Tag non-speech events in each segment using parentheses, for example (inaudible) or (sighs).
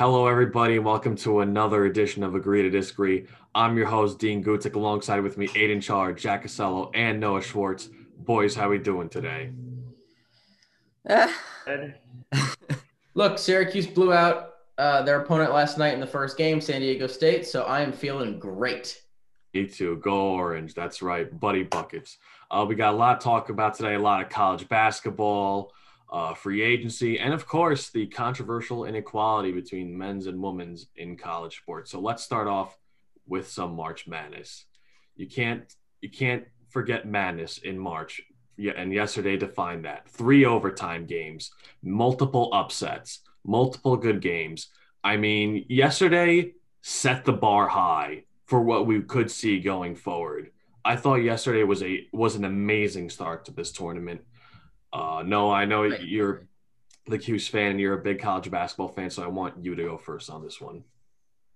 Hello, everybody, and welcome to another edition of Agree to Disagree. I'm your host, Dean Gutic, alongside with me, Aidan Char, Jack Acello, and Noah Schwartz. Boys, how we doing today? (sighs) Look, Syracuse blew out uh, their opponent last night in the first game, San Diego State, so I am feeling great. Me too. Go Orange. That's right. Buddy Buckets. Uh, we got a lot to talk about today, a lot of college basketball, uh, free agency, and of course, the controversial inequality between men's and women's in college sports. So let's start off with some March Madness. You can't you can't forget madness in March. Yeah, and yesterday defined that. Three overtime games, multiple upsets, multiple good games. I mean, yesterday set the bar high for what we could see going forward. I thought yesterday was a was an amazing start to this tournament. Uh, no, I know right. you're the Cuse fan. You're a big college basketball fan, so I want you to go first on this one.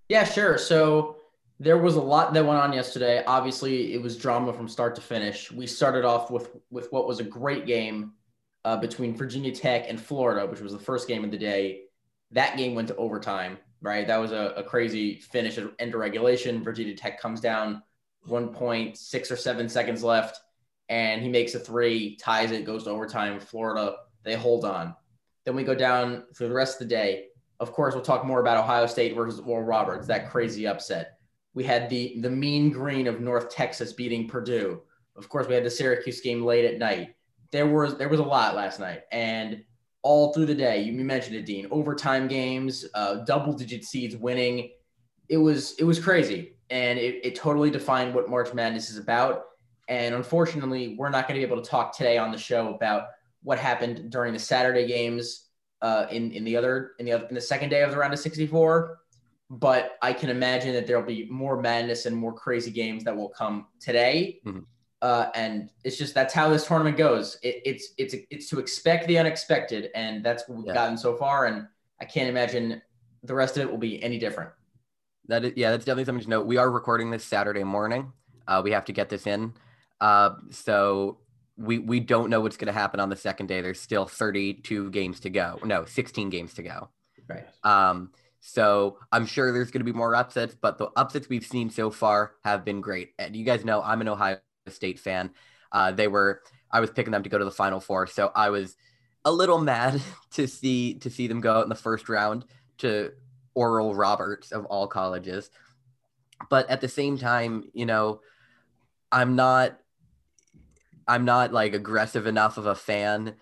Yeah, sure. So there was a lot that went on yesterday. Obviously, it was drama from start to finish. We started off with with what was a great game uh, between Virginia Tech and Florida, which was the first game of the day. That game went to overtime. Right, that was a, a crazy finish at end of regulation. Virginia Tech comes down 1.6 or seven seconds left and he makes a three, ties it, goes to overtime. Florida, they hold on. Then we go down for the rest of the day. Of course, we'll talk more about Ohio State versus Oral Roberts, that crazy upset. We had the the mean green of North Texas beating Purdue. Of course, we had the Syracuse game late at night. There was there was a lot last night, and all through the day. You mentioned it, Dean. Overtime games, uh, double digit seeds winning. It was it was crazy, and it, it totally defined what March Madness is about and unfortunately, we're not going to be able to talk today on the show about what happened during the Saturday games uh, in in the other in the other, in the second day of the round of 64. But I can imagine that there'll be more madness and more crazy games that will come today. Mm-hmm. Uh, and it's just that's how this tournament goes. It, it's it's it's to expect the unexpected, and that's what we've yeah. gotten so far. And I can't imagine the rest of it will be any different. That is, yeah, that's definitely something to note. We are recording this Saturday morning. Uh, we have to get this in uh, so we we don't know what's going to happen on the second day. There's still 32 games to go. No, 16 games to go. Right. Um, so I'm sure there's going to be more upsets, but the upsets we've seen so far have been great. And you guys know I'm an Ohio State fan. Uh, they were I was picking them to go to the Final Four, so I was a little mad (laughs) to see to see them go out in the first round to Oral Roberts of all colleges. But at the same time, you know, I'm not I'm not like aggressive enough of a fan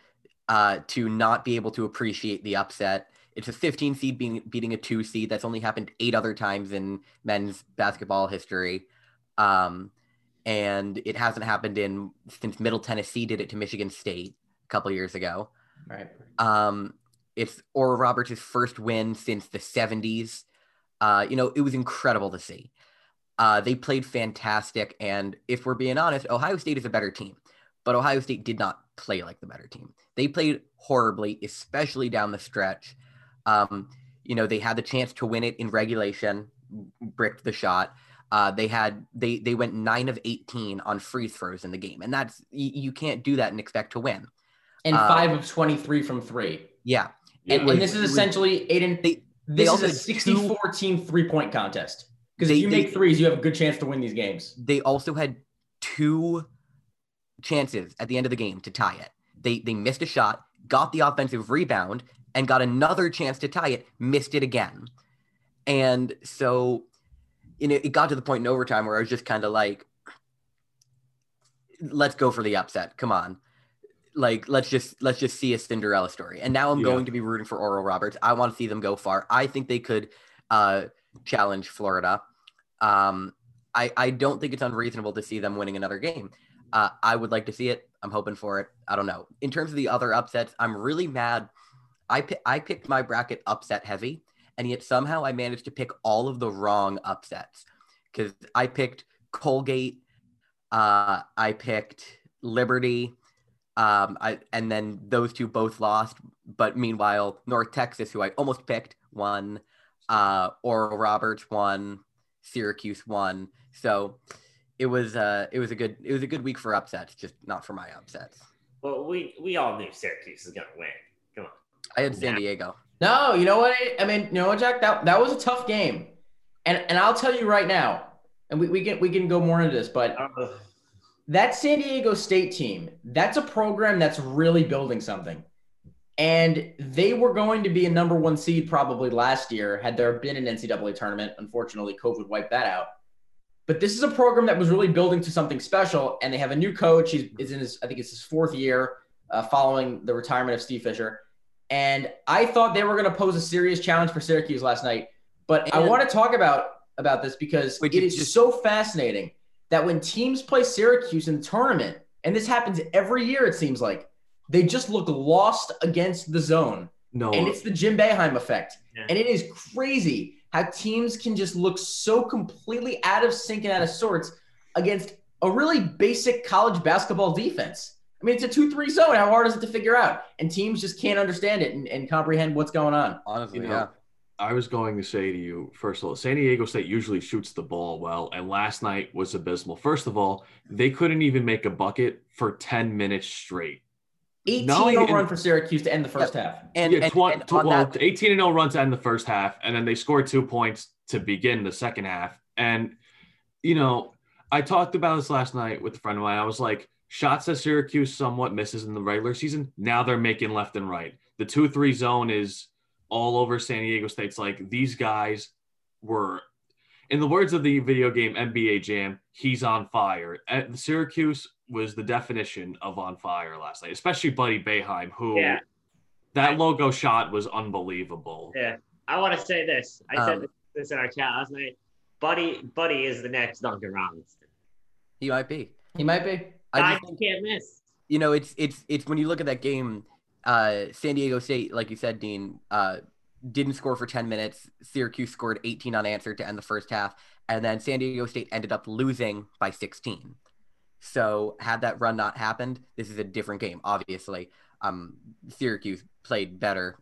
uh, to not be able to appreciate the upset. It's a 15 seed being beating a two seed. That's only happened eight other times in men's basketball history, um, and it hasn't happened in since Middle Tennessee did it to Michigan State a couple years ago. Right. Um, it's Oral Roberts' first win since the 70s. Uh, you know, it was incredible to see. Uh, they played fantastic, and if we're being honest, Ohio State is a better team but Ohio State did not play like the better team. They played horribly, especially down the stretch. Um, you know, they had the chance to win it in regulation, bricked the shot. Uh, they had they they went nine of eighteen on free throws in the game, and that's you, you can't do that and expect to win. And uh, five of twenty three from three. Yeah, and, was, and this is essentially Aidan. They, they this is a 64 two, team three point contest because if you they, make threes, you have a good chance to win these games. They also had two chances at the end of the game to tie it. They they missed a shot, got the offensive rebound, and got another chance to tie it, missed it again. And so you know, it got to the point in overtime where I was just kind of like, let's go for the upset. Come on. Like let's just let's just see a Cinderella story. And now I'm yeah. going to be rooting for Oral Roberts. I want to see them go far. I think they could uh, challenge Florida. Um, I, I don't think it's unreasonable to see them winning another game. Uh, I would like to see it. I'm hoping for it. I don't know. In terms of the other upsets, I'm really mad. I I picked my bracket upset heavy, and yet somehow I managed to pick all of the wrong upsets because I picked Colgate, uh, I picked Liberty, um, I and then those two both lost. But meanwhile, North Texas, who I almost picked, won. Uh, Oral Roberts won. Syracuse won. So it was uh it was a good it was a good week for upsets, just not for my upsets. Well, we we all knew Syracuse was gonna win. Come on. I had San Diego. No, you know what? I mean, you know what, Jack? That that was a tough game, and and I'll tell you right now, and we, we can we can go more into this, but Uh, that San Diego State team, that's a program that's really building something. And they were going to be a number one seed probably last year had there been an NCAA tournament. Unfortunately, COVID wiped that out. But this is a program that was really building to something special, and they have a new coach. He's is in his, I think it's his fourth year uh, following the retirement of Steve Fisher. And I thought they were going to pose a serious challenge for Syracuse last night. But I want to talk about about this because Which it is is just- so fascinating that when teams play Syracuse in the tournament, and this happens every year, it seems like they just look lost against the zone. No, And it's the Jim Boeheim effect. Yeah. And it is crazy how teams can just look so completely out of sync and out of sorts against a really basic college basketball defense. I mean, it's a 2 3 zone. How hard is it to figure out? And teams just can't understand it and, and comprehend what's going on. Honestly, You know, yeah. I was going to say to you, first of all, San Diego State usually shoots the ball well, and last night was abysmal. First of all, they couldn't even make a bucket for 10 minutes straight. 18 Not only 0 run for Syracuse to end the first half. And, yeah, and, twen- and tw- on well, that, 18 and 0 run to end the first half, and then they scored two points to begin the second half. And, you know, I talked about this last night with a friend of mine. I was like, shots that Syracuse somewhat misses in the regular season. Now they're making left and right. The 2 3 zone is all over San Diego State's like these guys were, in the words of the video game NBA Jam, he's on fire. And Syracuse was the definition of on fire last night, especially Buddy Boeheim, who Yeah. that logo shot was unbelievable. yeah. I want to say this. I said Um, this in our chat last night. Buddy, Buddy is the next Duncan Robinson. he might be. He might be. I I just think can't miss. you know, it's it's it's when you look at that game, uh, San Diego State, like you said, Dean, uh, didn't score for 10 minutes. Syracuse scored 18 unanswered to end the first half, and then San Diego State ended up losing by 16. So had that run not happened, this is a different game. Obviously, um, Syracuse played better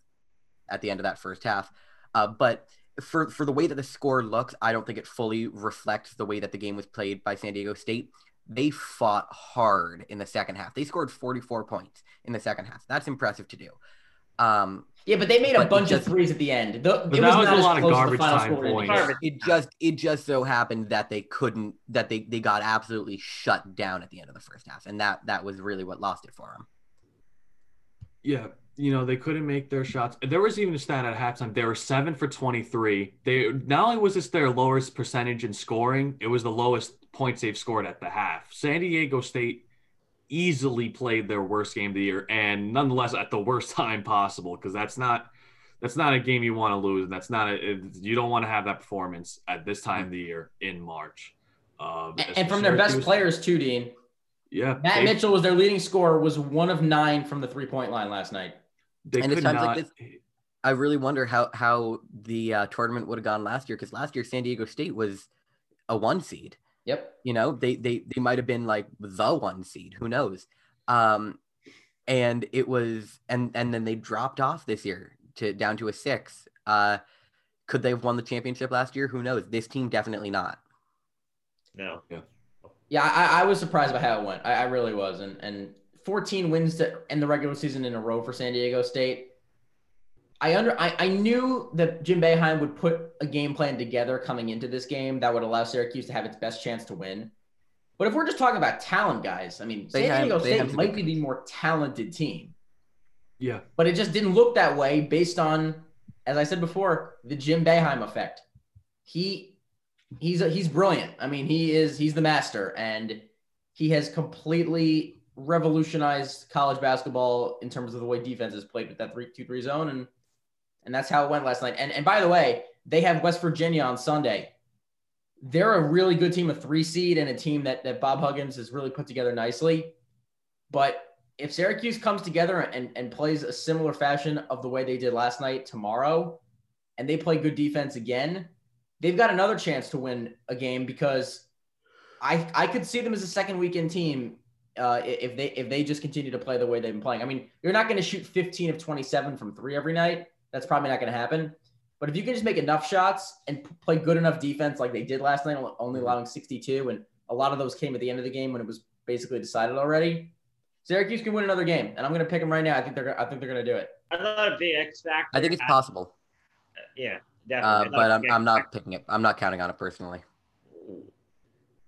at the end of that first half, uh, but for for the way that the score looks, I don't think it fully reflects the way that the game was played by San Diego State they fought hard in the second half. They scored 44 points in the second half. That's impressive to do. Um, Yeah, but they made But a bunch just- of threes at the end. The, But it that was was not a as lot of close as the garbage final time score points. it just it just so happened that they couldn't that they they got absolutely shut down at the end of the first half, and that that was really what lost it for them. Yeah, you know, they couldn't make their shots. There was even a stat at halftime. They were seven for 23. They not only was this their lowest percentage in scoring, it was the lowest points they've scored at the half. San Diego State easily played their worst game of the year, and nonetheless at the worst (laughs) time possible, because that's not that's not a game you want to lose, and that's not a it- you don't want to have that performance at this time of the year in March. Um, And, and from their best Syracuse- players too, Dean. yeah, Matt they- Mitchell was their leading scorer, was one of nine from the three point line last night. They And it's could times not. like I really wonder how how the uh, tournament would have gone last year because last year San Diego State was a one seed. Yep. You know, they they they might have been like the one seed. Who knows? Um, and it was and and then they dropped off this year to down to a six. Uh, could they have won the championship last year? Who knows? This team definitely not. No. Yeah, I, I was surprised by how it went. I, I really was. And and 14 wins to end the regular season in a row for San Diego State. I under I, I knew that Jim Boeheim would put a game plan together coming into this game that would allow Syracuse to have its best chance to win. But if we're just talking about talent, guys, I mean, San Boeheim- Diego State Boeheim's might be the more talented team. Yeah, but it just didn't look that way based on, as I said before, the Jim Boeheim effect. He he's a, he's brilliant. I mean, he is he's the master, and he has completely revolutionized college basketball in terms of the way defense is played with that three two three zone, and and that's how it went last night. And and by the way, they have West Virginia on Sunday. They're a really good team, a three seed, and a team that that Bob Huggins has really put together nicely. But if Syracuse comes together and, and plays a similar fashion of the way they did last night tomorrow, and they play good defense again, they've got another chance to win a game because I I could see them as a second weekend team uh, if they if they just continue to play the way they've been playing. I mean, you're not going to shoot 15 of 27 from three every night. That's probably not going to happen. But if you can just make enough shots and p- play good enough defense like they did last night, only allowing 62, and a lot of those came at the end of the game when it was basically decided already. Syracuse can win another game, and I'm going to pick them right now. I think they're I think they're going to do it. I thought a big X factor. I think it's had- possible, Yeah, uh, definitely. I thought but a I'm, I'm not picking it. I'm not counting on it personally.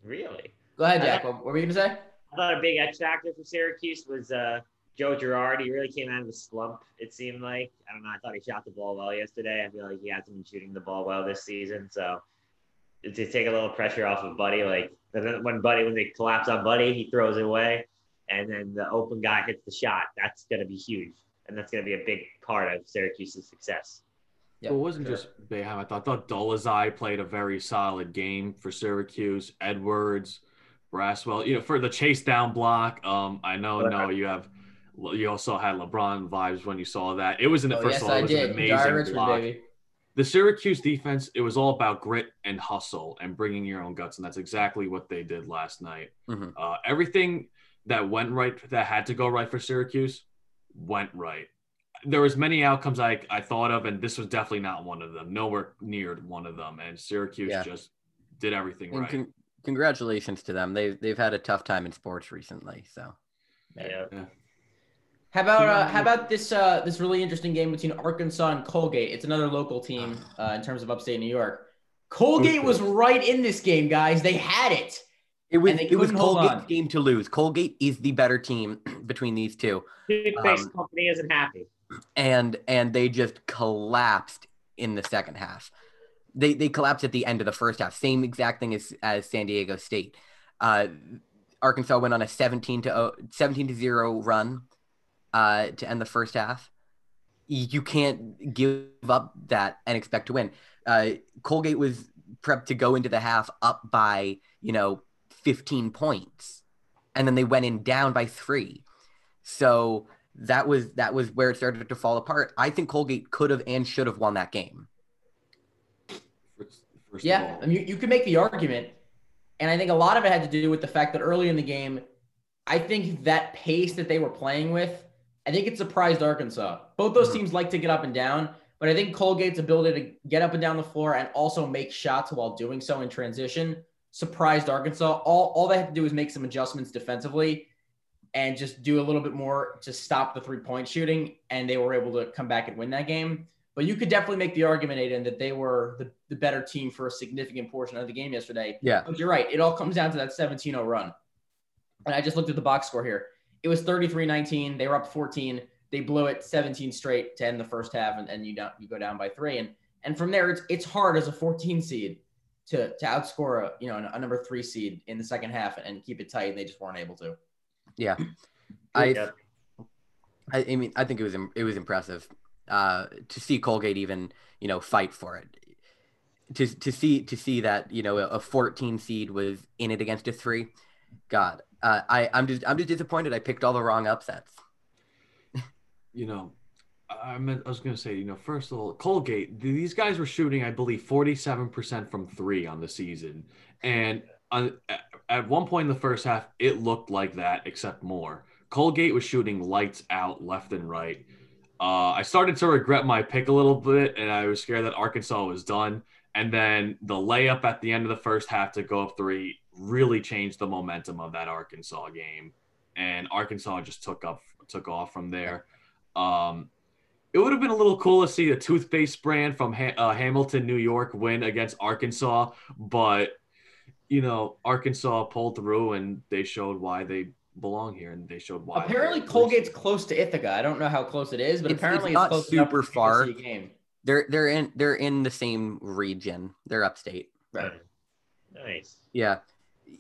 Really? Go ahead, Jack. What, what were you going to say? I thought a big X factor for Syracuse was uh, Joe Girard. He really came out of a slump. It seemed like I don't know. I thought he shot the ball well yesterday. I feel like he hasn't been shooting the ball well this season. So to take a little pressure off of Buddy, like when Buddy when they collapse on Buddy, he throws it away, and then the open guy hits the shot. That's gonna be huge, and that's gonna be a big part of Syracuse's success. Yeah, it wasn't sure. just Boeheim. I thought, I thought Dolezaj played a very solid game for Syracuse. Edwards, Braswell, you know, for the chase down block. Um, I know, no, you have, you also had LeBron vibes when you saw that. It was in the Oh, first yes, all, I it was an did. amazing Jari Richmond, block. baby. The Syracuse defense, it was all about grit and hustle and bringing your own guts, and that's exactly what they did last night. Mhm. Uh, everything that went right, that had to go right for Syracuse, went right. There was many outcomes I, I thought of, and this was definitely not one of them. Nowhere near one of them, and Syracuse Yeah. just did everything And right. con- congratulations to them. They've they've had a tough time in sports recently. So Yeah. How about uh, how about this uh, this really interesting game between Arkansas and Colgate? It's another local team (sighs) uh, in terms of upstate New York. Colgate was right in this game, guys. They had it. it was And it was Colgate's game to lose. Colgate is the better team (clears throat) between these two, Toothpaste Um, company isn't happy. and and they just collapsed in the second half. They they collapsed at the end of the first half. Same exact thing as as San Diego State. Uh, Arkansas went on a 17 to oh- 17 to 0 run uh, to end the first half. You can't give up that and expect to win. Uh, Colgate was prepped to go into the half up by, you know, 15 points. And then they went in down by 3. So that was that was where it started to fall apart. I think Colgate could have and should have won that game. First, first Yeah. I mean, you, you could make the argument, and I think a lot of it had to do with the fact that early in the game, I think that pace that they were playing with, I think it surprised Arkansas. Both those Mhm. teams like to get up and down, but I think Colgate's ability to get up and down the floor and also make shots while doing so in transition surprised Arkansas. All all they had to do was make some adjustments defensively and just do a little bit more to stop the three point shooting, and they were able to come back and win that game. But you could definitely make the argument, Aidan, that they were the, the better team for a significant portion of the game yesterday. Yeah. But you're right. It all comes down to that 17 0 run. And I just looked at the box score here. It was 33 19. They were up 14. They blew it 17 straight to end the first half, and, and you, down, you go down by three. And and from there, it's, it's hard as a 14 seed to, to outscore a, you know, a number three seed in the second half and keep it tight. And they just weren't able to. Yeah. (clears throat) I, I I mean I think it was it was impressive uh to see Colgate even, you know, fight for it. To to see to see that, you know, a 14 seed was in it against a 3. God. Uh, I I'm just I'm just disappointed I picked all the wrong upsets. (laughs) you know, I meant I was going to say, you know, first of all, Colgate, these guys were shooting, I believe, 47% from three on the season. And on, at one point in the first half, it looked like that, except more. Colgate was shooting lights out left and right. Uh, I started to regret my pick a little bit, and I was scared that Arkansas was done. And then the layup at the end of the first half to go up three really changed the momentum of that Arkansas game. And Arkansas just took up took off from there. Um, it would have been a little cool to see the toothpaste brand from ha- uh, Hamilton, New York, win against Arkansas, but you know Arkansas pulled through and they showed why they belong here, and they showed why. Apparently, Colgate's close to Ithaca. I don't know how close it is, but It's- it's apparently it's, not close super for to far. Game. They're they're in they're in the same region. They're upstate. Right. Nice. Yeah.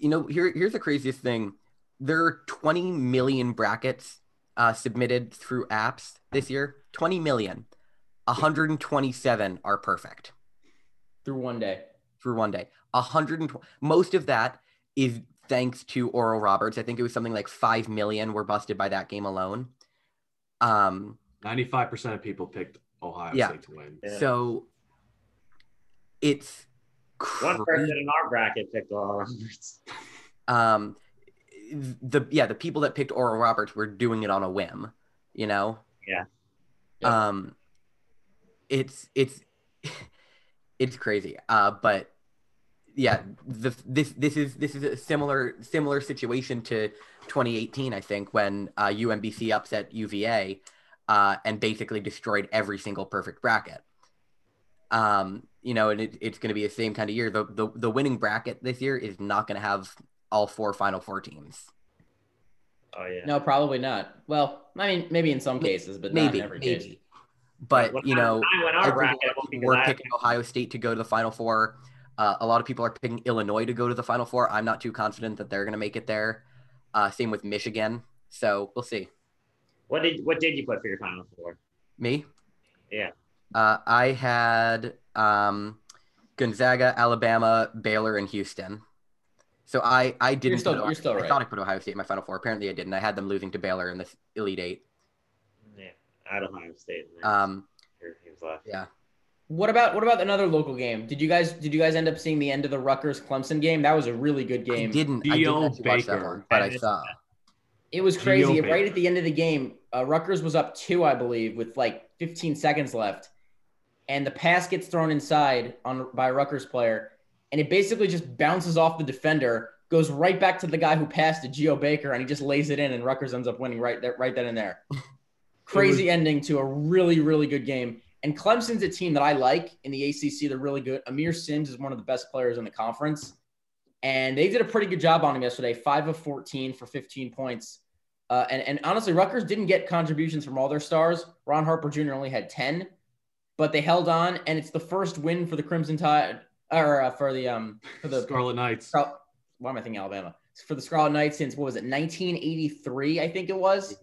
You know, here here's the craziest thing. There are 20 million brackets uh, submitted through apps this year. 20 million. 127 are perfect Through one day. through one day. 120. Most of that is thanks to Oral Roberts. I think it was something like 5 million were busted by that game alone. Um, 95% of people picked Ohio Yeah. State to win. Yeah. so it's One person in our bracket picked Oral Roberts. um the yeah the people that picked oral roberts were doing it on a whim you know Yeah. Yeah. um it's it's (laughs) it's crazy uh but yeah, the, this this is this is a similar similar situation to 2018, I think, when uh, UMBC upset UVA uh, and basically destroyed every single perfect bracket. Um, you know, and it, it's going to be the same kind of year. The, the the winning bracket this year is not going to have all four Final Four teams. Oh yeah. No, probably not. Well, I mean, maybe in some cases, but not maybe, in every maybe. case. But When you know, when I our bracket, it won't be people were because I- picking Ohio State to go to the Final Four. Uh, a lot of people are picking Illinois to go to the Final Four. I'm not too confident that they're going to make it there. Uh, same with Michigan. So we'll see. What did what did you put for your final four? Me? Yeah. Uh, I had um, Gonzaga, Alabama, Baylor, and Houston. So I I didn't. still- put- you're still I right. thought I put Ohio State in my Final Four. Apparently I didn't. I had them losing to Baylor in the Elite Eight. Yeah, I had Ohio State. Um, Your teams left. yeah. What about what about another local game? Did you guys did you guys end up seeing the end of the Rutgers Clemson game? That was a really good I game. didn't. I didn't Geo actually watch that one, but I And saw. It was Geo crazy. Baker. Right at the end of the game, uh, Rutgers was up two, I believe, with like 15 seconds left, and the pass gets thrown inside on by a Rutgers player, and it basically just bounces off the defender, goes right back to the guy who passed to Geo Baker, and he just lays it in, and Rutgers ends up winning right there, right then and there. (laughs) Crazy ending to a really, really good game. And Clemson's a team that I like in the ACC. They're really good. Aamir Simms is one of the best players in the conference. And they did a pretty good job on him yesterday. Five of 14 for 15 points. Uh, and, and honestly, Rutgers didn't get contributions from all their stars. Ron Harper Jr. only had 10, but they held on. And it's the first win for the Crimson Tide, or uh, for the um for the Scarlet Knights. Scar- why am I thinking Alabama? For the Scarlet Knights since what was it, 1983? I think it was.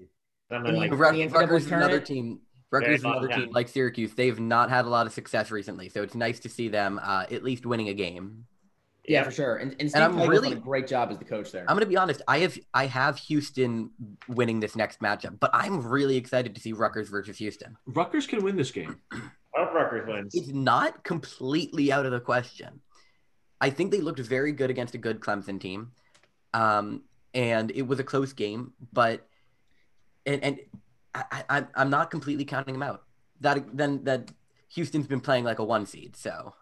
Something like the Rutgers is another team. Rutgers is another team time. like Syracuse. They've not had a lot of success recently, so it's nice to see them uh, at least winning a game. Yeah, yeah. for sure. And, and Steve I'm really- done a great job as the coach there. I'm gonna be honest. I have I have Houston winning this next matchup, but I'm really excited to see Rutgers versus Houston. Rutgers can win this game. Hope Rutgers wins. It's not completely out of the question. I think they looked very good against a good Clemson team, um, and it was a close game. But and and I, I I'm not completely counting them out. That then that Houston's been playing like a one seed, so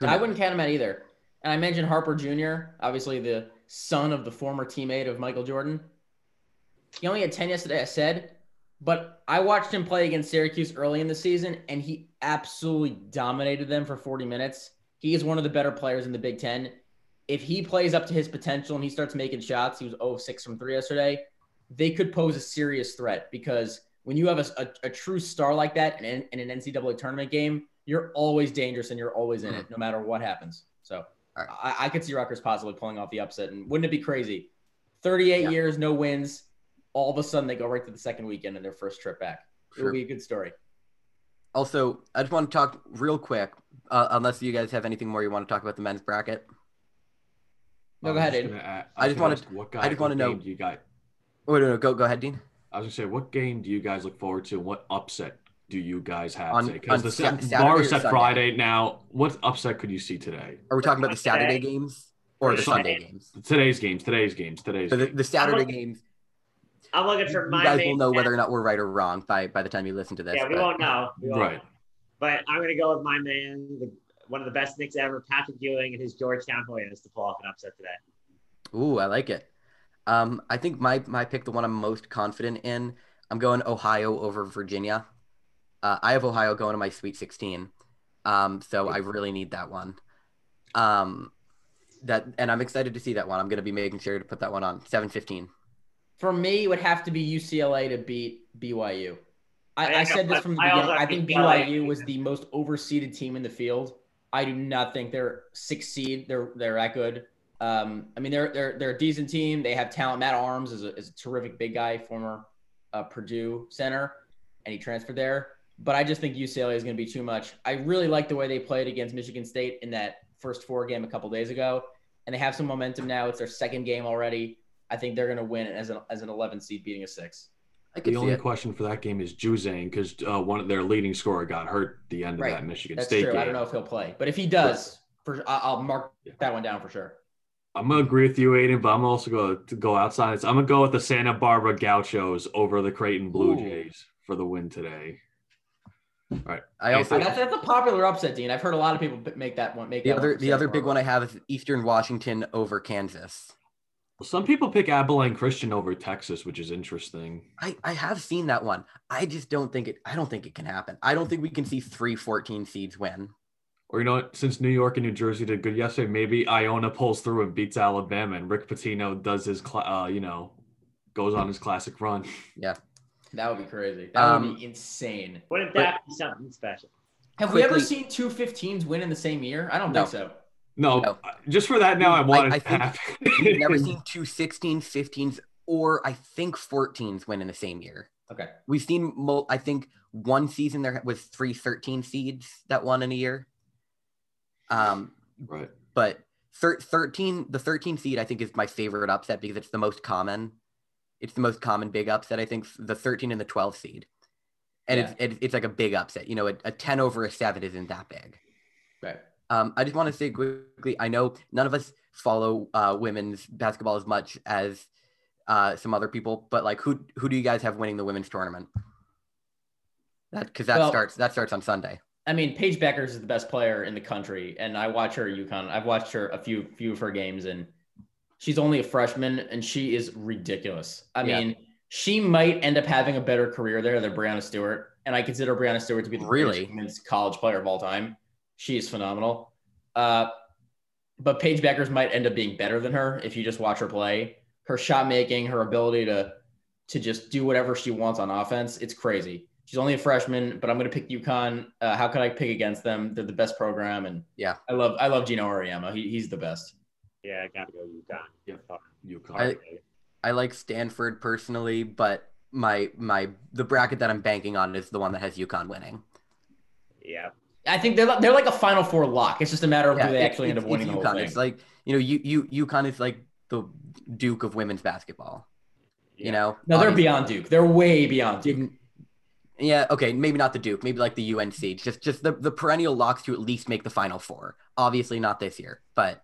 I wouldn't count them out either. And I mentioned Harper Jr., obviously the son of the former teammate of Michael Jordan. He only had 10 yesterday, I said, but I watched him play against Syracuse early in the season, and he absolutely dominated them for 40 minutes. He is one of the better players in the Big Ten. If he plays up to his potential and he starts making shots, he was 0 6 from 3 yesterday, they could pose a serious threat because when you have a, a, a true star like that in, in an NCAA tournament game, you're always dangerous and you're always in it, mm-hmm. no matter what happens. So right. I, I could see Rutgers possibly pulling off the upset. And wouldn't it be crazy? 38 Yeah. years, no wins. All of a sudden, they go right to the second weekend in their first trip back. It Sure. would be a good story. Also, I just want to talk real quick, uh, unless you guys have anything more you want to talk about the men's bracket. No, go ahead, just Aidan. gonna a- I just gonna wanted- What guy, I just wanna know- Do you guys? Oh, no, no, go go ahead, Dean. I was gonna say, what game do you guys look forward to? What upset do you guys have Because the Sa- Sa- Saturday bar or set Friday. Now, what upset could you see today? Are we talking about the Saturday Saturday. games or the Sunday. Sunday games? Today's games. Today's games. Today's. So the, the Saturday games, I'm looking for you my guys main will know whether or not we're right or wrong by by the time you listen to this. Yeah, we but- won't know. We won't Right. know. But I'm gonna go with my man, the, one of the best Knicks ever, Patrick Ewing, and his Georgetown Hoyas to pull off an upset today. Ooh, I like it. Um, I think my my pick, the one I'm most confident in, I'm going Ohio over Virginia. Uh, I have Ohio going to my Sweet 16, um, so I really need that one. Um, that and I'm excited to see that one. I'm going to be making sure to put that one on 7:15. For me, it would have to be UCLA to beat BYU. I, I I- said this from the beginning. I think BYU was the most overseeded team in the field. I do not think they're six seed. They're they're that good. Um, I mean, they're they're they're a decent team. They have talent. Matt Haarms is a, is a terrific big guy, former uh, Purdue center, and he transferred there. But I just think UCLA is going to be too much. I really like the way they played against Michigan State in that first four game a couple days ago, and they have some momentum now. It's their second game already. I think they're going to win as an as an 11 seed, beating a six. I The only it. question for that game is Juzang because uh, one of their leading scorer got hurt at the end Right. of that Michigan That's State true. game. I don't know if he'll play, but if he does, for I- I'll mark Yeah. that one down for sure. I'm gonna agree with you, Aidan, but I'm also going to go outside. I'm gonna go with the Santa Barbara Gauchos over the Creighton Blue Ooh. Jays for the win today. Right. I also that's, that's a popular upset, Dean. I've heard a lot of people make that one. Make the that other one the other big one I have is Eastern Washington over Kansas. Some people pick Abilene Christian over Texas, which is interesting. I, I have seen that one. I just don't think it I don't think it can happen. I don't think we can see three 14 seeds win. Or you know what? Since New York and New Jersey did good yesterday, maybe Iona pulls through and beats Alabama, and Rick Pitino does his, cla- uh, you know, goes on his classic run. Yeah. That would be crazy. That would Um, be insane. Wouldn't that be something special? Have we ever seen two 15s win in the same year? I don't No. think so. No, No. just for that now, I want I it to think happen. We've never (laughs) seen two 16s, 15s, or I think 14s win in the same year. Okay. We've seen, I think one season there was three 13 seeds that won in a year. Um, right. but thir- 13, the 13 seed, I think is my favorite upset because it's the most common. It's the most common big upset. I think the 13 and the 12 seed. And it's, it, it's like a big upset. You know, a, a 10 over a seven isn't that big. Right. Um, I just want to say quickly, I know none of us follow uh, women's basketball as much as uh, some other people, but like, who who do you guys have winning the women's tournament? That because that Well- starts that starts on Sunday. I mean, Paige Bueckers is the best player in the country, and I watch her at UConn. I've watched her a few few of her games, and she's only a freshman, and she is ridiculous. I Yeah. mean, she might end up having a better career there than Breanna Stewart, and I consider Breanna Stewart to be the Really? college player of all time. She is phenomenal. Uh, but Paige Bueckers might end up being better than her if you just watch her play. Her shot making, her ability to to just do whatever she wants on offense, it's crazy. She's only a freshman, but I'm going to pick UConn. Uh, how could I pick against them? They're the best program, and Yeah. I love I love Geno Auriemma. He, he's the best. Yeah, I gotta go UConn. Yep. UConn. I- I like Stanford personally, but my my the bracket that I'm banking on is the one that has UConn winning. yeah. I think they're they're like a Final Four lock. It's just a matter of Yeah, who they actually end up winning it's the whole thing. It's like you know, you you UConn is like the Duke of women's basketball. yeah. You know, no, they're Obviously- beyond Duke. They're way beyond Duke. Yeah, okay, maybe not the Duke, maybe like the UNC. Just just the, the perennial locks to at least make the final four. Obviously not this year, but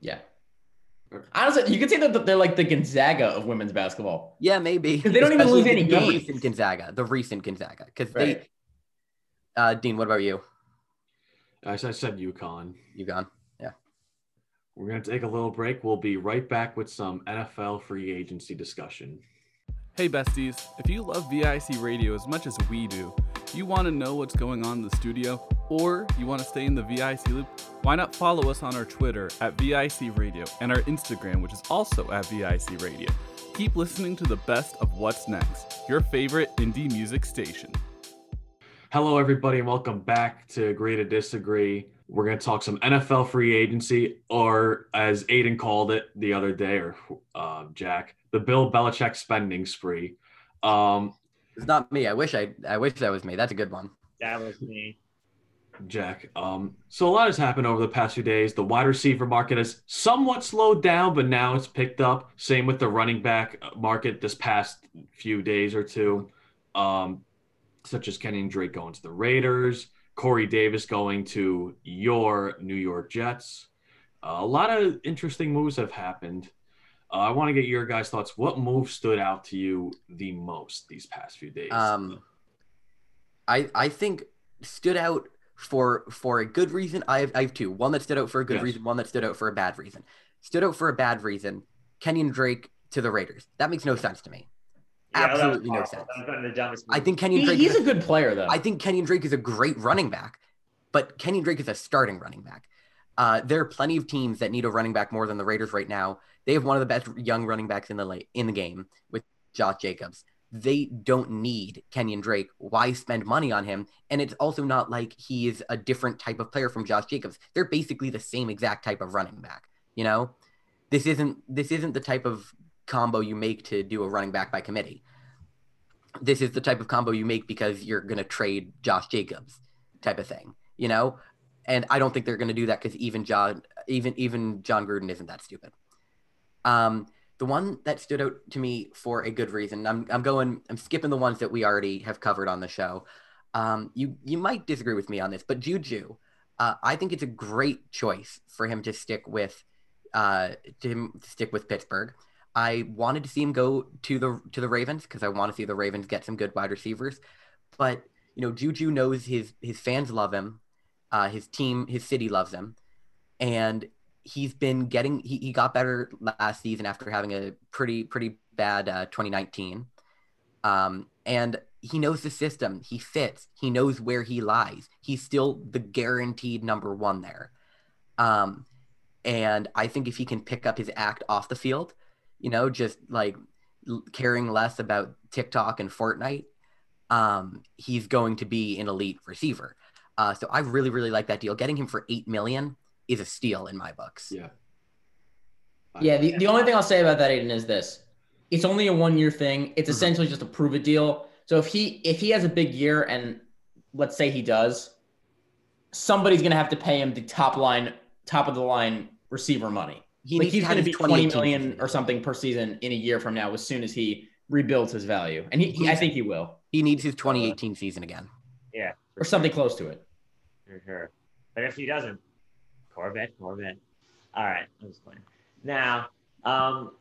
Yeah. Honestly, you could say that they're like the Gonzaga of women's basketball. yeah, maybe. 'Cause they don't even lose any games. The recent Gonzaga, the recent Gonzaga, because Right. they. Uh, Dean, what about you? I said, I said UConn. You gone? We're going to take a little break. We'll be right back with some NFL free agency discussion. Hey besties, if you love VIC radio as much as we do, you want to know what's going on in the studio, or you want to stay in the VIC loop, why not follow us on our Twitter at VIC Radio and our Instagram, which is also at VIC Radio. Keep listening to the best of what's next, your favorite indie music station. Hello, everybody, and welcome back to Agree to Disagree. We're going to talk some NFL free agency, or as Aidan called it the other day, or uh, Jack, the Bill Belichick spending spree. Um, It's not me. I wish I I wish that was me. That's a good one. That was me. Jack. Um, so a lot has happened over the past few days. The wide receiver market has somewhat slowed down, but now it's picked up. Same with the running back market this past few days or two, um, such as Kenyan Drake going to the Raiders, Corey Davis going to your New York Jets. Uh, a lot of interesting moves have happened. Uh, I want to get your guys' thoughts. What move stood out to you the most these past few days? Um, I I think stood out for for a good reason. I have I have two. One that stood out for a good Yes. reason. One that stood out for a bad reason. Stood out for a bad reason. Kenyan Drake to the Raiders. That makes no sense to me. Yeah, Absolutely no sense. That was one of the dumbest. I think Kenyan He- Drake. he's is a good player though. I think Kenyan Drake is a great running back, but Kenyan Drake is a starting running back. Uh, there are plenty of teams that need a running back more than the Raiders right now. They have one of the best young running backs in the la- in the game with Josh Jacobs. They don't need Kenyan Drake. Why spend money on him? And it's also not like he is a different type of player from Josh Jacobs. They're basically the same exact type of running back. You know, this isn't this isn't the type of combo you make to do a running back by committee this is the type of combo you make because you're going to trade Josh Jacobs type of thing, you know? And I don't think they're going to do that because even John, even, even Jon Gruden isn't that stupid. Um, the one that stood out to me for a good reason, I'm, I'm going, I'm skipping the ones that we already have covered on the show. Um, you, you might disagree with me on this, but Juju, uh, I think it's a great choice for him to stick with, uh, to him to stick with Pittsburgh. I wanted to see him go to the to the Ravens because I want to see the Ravens get some good wide receivers. But you know, Juju knows his his fans love him, uh, his team, his city loves him, and he's been getting he, he got better last season after having a pretty pretty bad uh, 2019 um, and he knows the system. He fits. He knows where he lies. He's still the guaranteed number one there. Um, and i think if he can pick up his act off the field you know just like caring less about tiktok and fortnite um, he's going to be an elite receiver uh, so i really really like that deal getting him for 8 million is a steal in my books. Yeah. Yeah. The, the only thing I'll say about that, Aidan, is this: it's only a one year thing. It's Mhm. essentially just a prove it deal. So if he if he has a big year, and let's say he does, somebody's gonna have to pay him the top line, top of the line receiver money. He like needs he's going to be 20 2018 million season. or something per season in a year from now as soon as he rebuilds his value and he, he i think he will He needs his 2018 season again. Yeah, for or something close to it For sure. But if he doesn't, Corvette, Corvette. All right, I'm just playing. Now, um,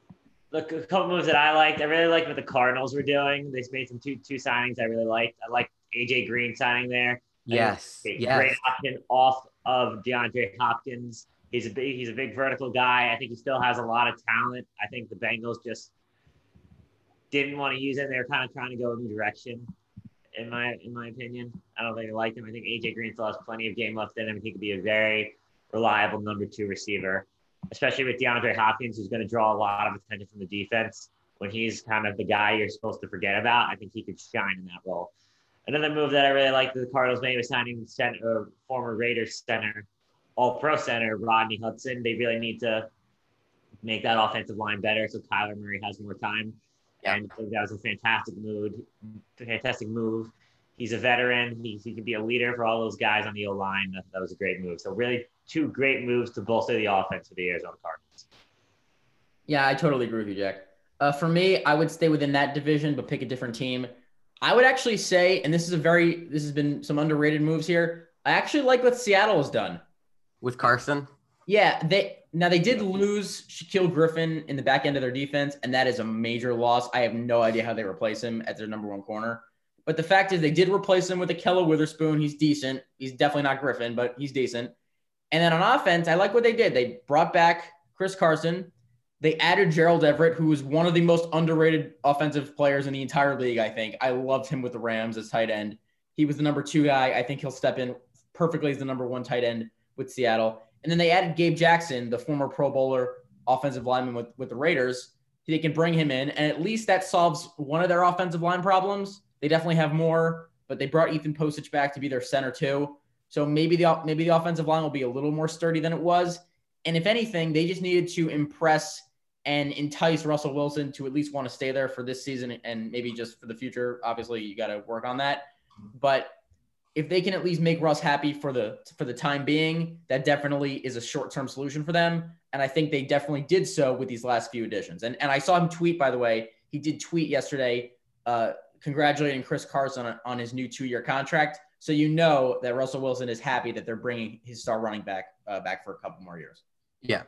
look, a couple moves that I liked. I really liked what the Cardinals were doing. They made some two two signings I really liked. I liked AJ Green signing there. Yes. A Yes. Great option off of DeAndre Hopkins. He's a big, he's a big vertical guy. I think he still has a lot of talent. I think the Bengals just didn't want to use him. They were kind of trying to go a new direction, in my in my opinion. I don't think they liked him. I think AJ Green still has plenty of game left in him. He could be a very reliable number two receiver, especially with DeAndre Hopkins, who's going to draw a lot of attention from the defense. When he's kind of the guy you're supposed to forget about, I think he could shine in that role. Another move that I really liked that the Cardinals made was signing center, uh, former Raiders center, all pro center Rodney Hudson. They really need to make that offensive line better so Kyler Murray has more time. Yeah. And that was a fantastic move. Fantastic move. He's a veteran. He, he can be a leader for all those guys on the O line. That, that was a great move. So really, two great moves to bolster the offense for the Arizona Cardinals. yeah i totally agree with you jack uh, for me i would stay within that division but pick a different team i would actually say and this is a very this has been some underrated moves here i actually like what seattle has done With Carson. Yeah, they now they did lose Shaquill Griffin in the back end of their defense, and that is a major loss. I have no idea how they replace him at their number one corner. But the fact is, they did replace him with Ahkello Witherspoon. He's decent. He's definitely not Griffin, but he's decent. And then on offense, I like what they did. They brought back Chris Carson. They added Gerald Everett, who is one of the most underrated offensive players in the entire league. I think I loved him with the Rams as tight end. He was the number two guy. I think he'll step in perfectly as the number one tight end with Seattle. And then they added Gabe Jackson, the former Pro Bowler offensive lineman with, with the Raiders. They can bring him in, and at least that solves one of their offensive line problems. They definitely have more, but they brought Ethan Pocic back to be their center too. So maybe the maybe the offensive line will be a little more sturdy than it was. And if anything, they just needed to impress and entice Russell Wilson to at least want to stay there for this season and maybe just for the future. Obviously, you got to work on that. But if they can at least make Russ happy for the for the time being, that definitely is a short term solution for them. And I think they definitely did so with these last few additions. And and I saw him tweet by the way. He did tweet yesterday, uh, congratulating Chris Carson on, on his new two year contract. So you know that Russell Wilson is happy that they're bringing his star running back uh, back for a couple more years. Yeah.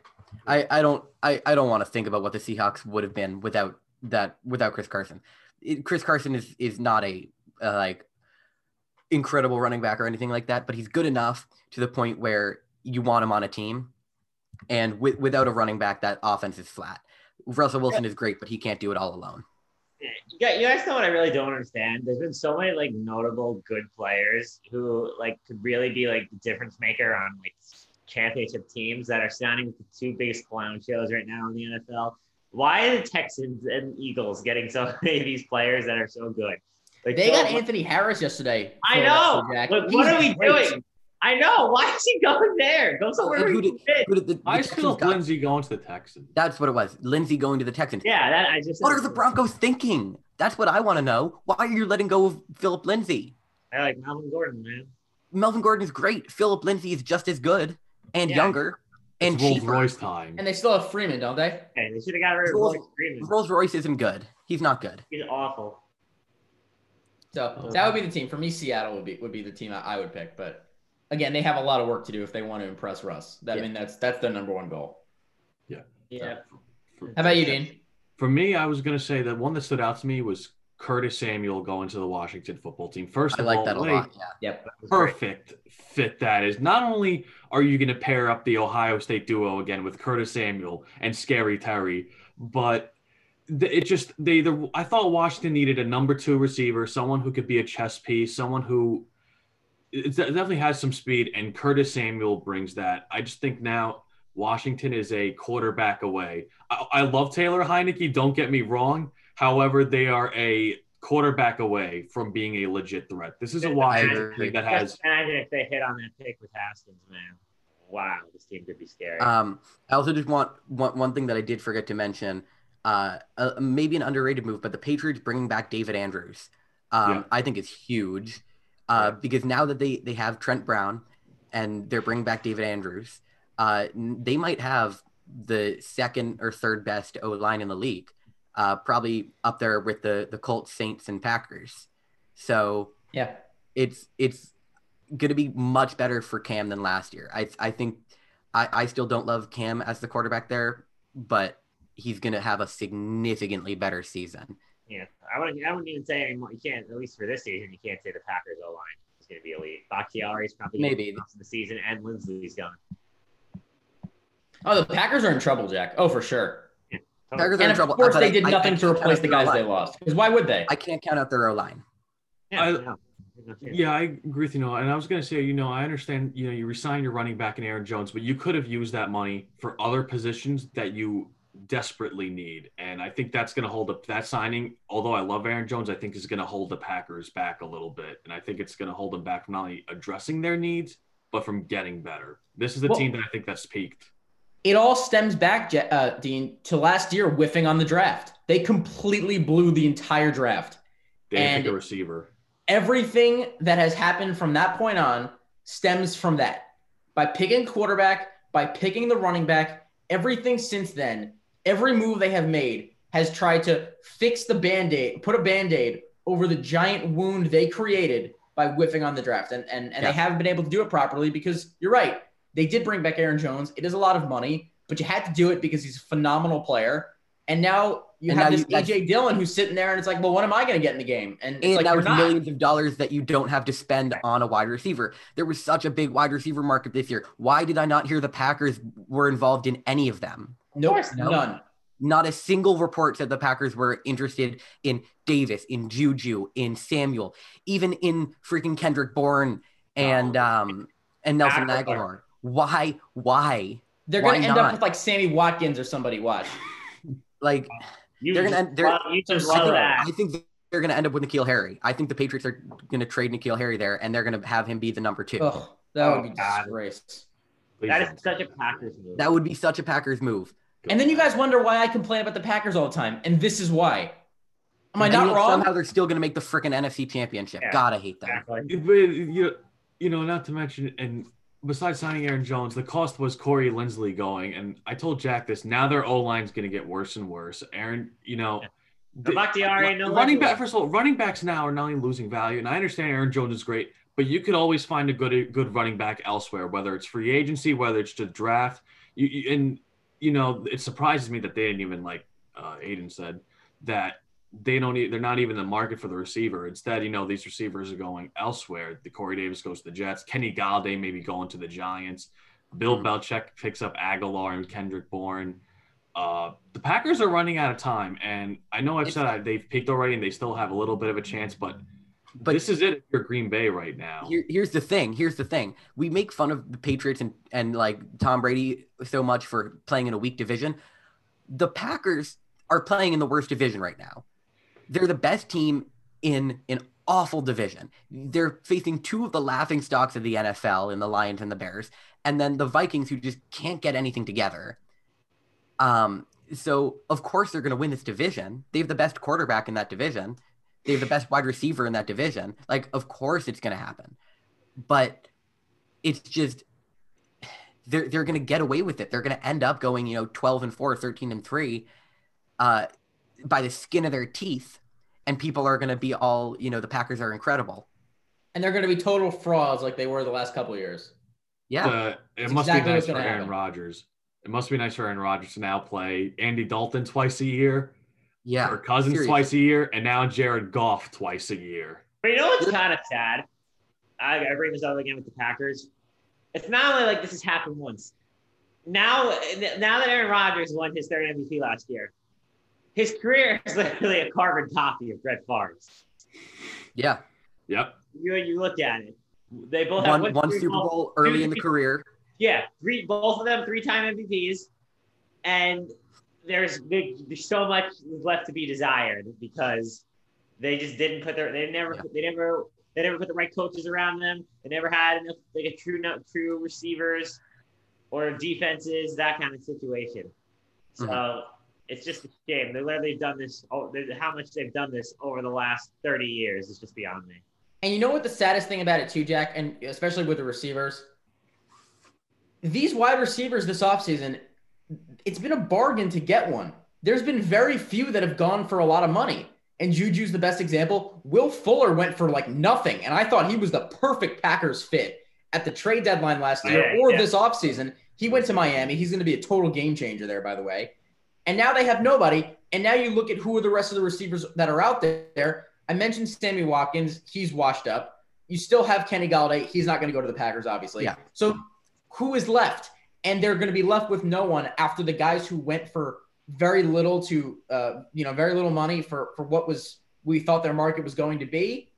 I, I don't I, I don't want to think about what the Seahawks would have been without that without Chris Carson. It, Chris Carson is is not a uh, like incredible running back or anything like that, but he's good enough to the point where you want him on a team. And with, without a running back, that offense is flat. Russell Wilson is great, but he can't do it all alone. You guys, know what I really don't understand. There's been so many like notable good players who like could really be like the difference maker on like championship teams that are with the two biggest clown shows right now in the NFL. Why are the Texans and Eagles getting so (laughs) many of these players that are so good? Like They got so- Anthony Harris yesterday. I know. for Jack. But what He's are we great. doing? I know. Why is he going there? Go somewhere And where who he did- fit. Who did the, the I Texans still got- Lindsay going to the Texans. That's what it was. Lindsay going to the Texans. Yeah, that I just. What are the Broncos thinking? That's what I want to know. Why are you letting go of Philip Lindsay? I like Melvin Gordon, man. Melvin Gordon is great. Philip Lindsay is just as good and Yeah. younger and It's Rolls cheaper. Royce time. And they still have Freeman, don't they? Hey, they should have got rid of Rolls- Royce Freeman. Rolls Royce isn't good. He's not good. He's awful. So that would be the team for me. Seattle would be would be the team I, I would pick. But again, they have a lot of work to do if they want to impress Russ. That, I mean, that's that's their number one goal. Yeah. For- How about you, Dean? For me, I was gonna say that one that stood out to me was Curtis Samuel going to the Washington football team. First I like all, that a lot. Yeah. Yep. That great. perfect fit that is. Not only are you going to pair up the Ohio State duo again with Curtis Samuel and Scary Terry, but th- it just they the I thought Washington needed a number two receiver, someone who could be a chess piece, someone who it definitely has some speed, and Curtis Samuel brings that. I just think now Washington is a quarterback away. I, I love Taylor Heinicke. Don't get me wrong. However, they are a quarterback away from being a legit threat. This is a Washington agree. team that has Just imagine if they hit on that pick with Haskins, man. Wow, this team could be scary. Um, I also just want one, one thing that I did forget to mention. Uh, uh, maybe an underrated move, but the Patriots bringing back David Andrews, um, Yeah. I think is huge. Uh, because now that they they have Trent Brown, and they're bringing back David Andrews, uh, they might have the second or third best O line in the league, uh, probably up there with the the Colts, Saints, and Packers. So Yeah. it's it's going to be much better for Cam than last year. I I think I, I still don't love Cam as the quarterback there, but he's going to have a significantly better season. yeah, I wouldn't. I wouldn't even say anymore. You can't, at least for this season, you can't say the Packers O line is going to be elite. Bakhtiari's probably gonna Maybe. be most of the season, and Linsley's gone. Oh, the Packers are in trouble, Jack. Oh, for sure. Packers are in trouble. of course, they did I- nothing I to replace the guys they lost. Because why would they? I can't count out their O line. Yeah, I- no, no. Yeah, I agree with you, Noah. And I was going to say, you know, I understand, you know, you resign your running back in Aaron Jones, but you could have used that money for other positions that you desperately need. And I think that's going to hold up that signing. Although I love Aaron Jones, I think is going to hold the Packers back a little bit. And I think it's going to hold them back from not only addressing their needs, but from getting better. This is the Well- team that I think that's peaked. It all stems back, uh, Dean, to last year whiffing on the draft. They completely blew the entire draft. They didn't And- pick a receiver. Everything that has happened from that point on stems from that. By picking quarterback, by picking the running back, everything since then, every move they have made has tried to fix the band aid, put a band aid over the giant wound they created by whiffing on the draft. And, and, and Yeah. they haven't been able to do it properly because you're right. They did bring back Aaron Jones. It is a lot of money, but you had to do it because he's a phenomenal player. And now you And have now this you- AJ Dillon who's sitting there and it's like, well, what am I going to get in the game? And it's And like, that you're was not. millions of dollars that you don't have to spend on a wide receiver. There was such a big wide receiver market this year. Why did I not hear the Packers were involved in any of them? Nope, course not. none. Not a single report said the Packers were interested in Davis, in Juju, in Samuel, even in freaking Kendrick Bourne and No. um and Nelson Agholor. Agholor. Why? Why? They're Why going to end not? up with like Sammy Watkins or somebody. Watch. (laughs) Like You They're gonna- they're- love, you just I think- that. I think they're going to end up with N'Keal Harry. I think the Patriots are going to trade N'Keal Harry there, and they're going to have him be the number two. Ugh, that would Oh, be God. disgrace. Please That don't. such a Packers move. That would be such a Packers move. And then you guys wonder why I complain about the Packers all the time, and this is why. Am I And not yet wrong? Somehow they're still going to make the freaking NFC Championship. Yeah. God, I hate that. Exactly. But you, you know, not to mention, and besides signing Aaron Jones, the cost was Corey Linsley going. And I told Jack this. Now their O line's going to get worse and worse. Aaron, you know, The Bakhtiari, no running back. First of all, running backs now are not only losing value, and I understand Aaron Jones is great, but you could always find a good good running back elsewhere, whether it's free agency, whether it's to draft. You, you and you know, it surprises me that they didn't even like uh, Aidan said that they don't. e- They're not even in the market for the receiver. Instead, you know, these receivers are going elsewhere. The Corey Davis goes to the Jets. Kenny Golladay maybe going to the Giants. Bill Mhm. Belichick picks up Agholor and Kendrick Bourne. Uh, the Packers are running out of time, and I know I've said I, they've peaked already, and they still have a little bit of a chance, but, But this is it for Green Bay right now. Here, here's the thing. Here's the thing. We make fun of the Patriots and, and like Tom Brady so much for playing in a weak division. The Packers are playing in the worst division right now. They're the best team in an awful division. They're facing two of the laughing stocks of the NFL in the Lions and the Bears, and then the Vikings who just can't get anything together. Um, so of course they're going to win this division. They have the best quarterback in that division. They have the best wide receiver in that division. Like, of course it's going to happen. But it's just they're they're going to get away with it. They're going to end up going, you know, 12 and 4, 13 and 3 uh by the skin of their teeth and people are going to be all, you know, the Packers are incredible. and they're going to be total frauds like they were the last couple of years. Yeah. Uh, it must exactly be nice for gonna Aaron. Rodgers. It must be nice for Aaron Rodgers to now play Andy Dalton twice a year. Yeah. Kirk Cousins seriously. twice a year, and now Jared Goff twice a year. But you know what's kind of sad? I, I bring this up again with the Packers. It's not only like this has happened once. Now, now that Aaron Rodgers won his third MVP last year, his career is (laughs) literally a carbon copy of Brett Favre's. Yeah. Yep. You you look at it. They both have One one Super Bowl early in the career. Yeah, three both of them three time MVPs, and there's big, there's so much left to be desired because they just didn't put their they never Yeah. they never they never put the right coaches around them. They never had enough like a true no- true receivers or defenses that kind of situation. So Mhm. it's just a shame. They literally done this. Oh, how much they've done this over the last thirty years is just beyond me. And you know what the saddest thing about it too, Jack, and especially with the receivers? These wide receivers this offseason, it's been a bargain to get one. There's been very few that have gone for a lot of money. And Juju's the best example. Will Fuller went for like nothing. And I thought he was the perfect Packers fit at the trade deadline last year Yeah, or yeah. this offseason. He went to Miami. He's going to be a total game changer there, by the way. And now they have nobody. And now you look at who are the rest of the receivers that are out there. I mentioned Sammy Watkins. He's washed up. You still have Kenny Golladay. He's not going to go to the Packers, obviously. Yeah. So who is left? And they're going to be left with no one after the guys who went for very little to, uh, you know, very little money for for what was we thought their market was going to be.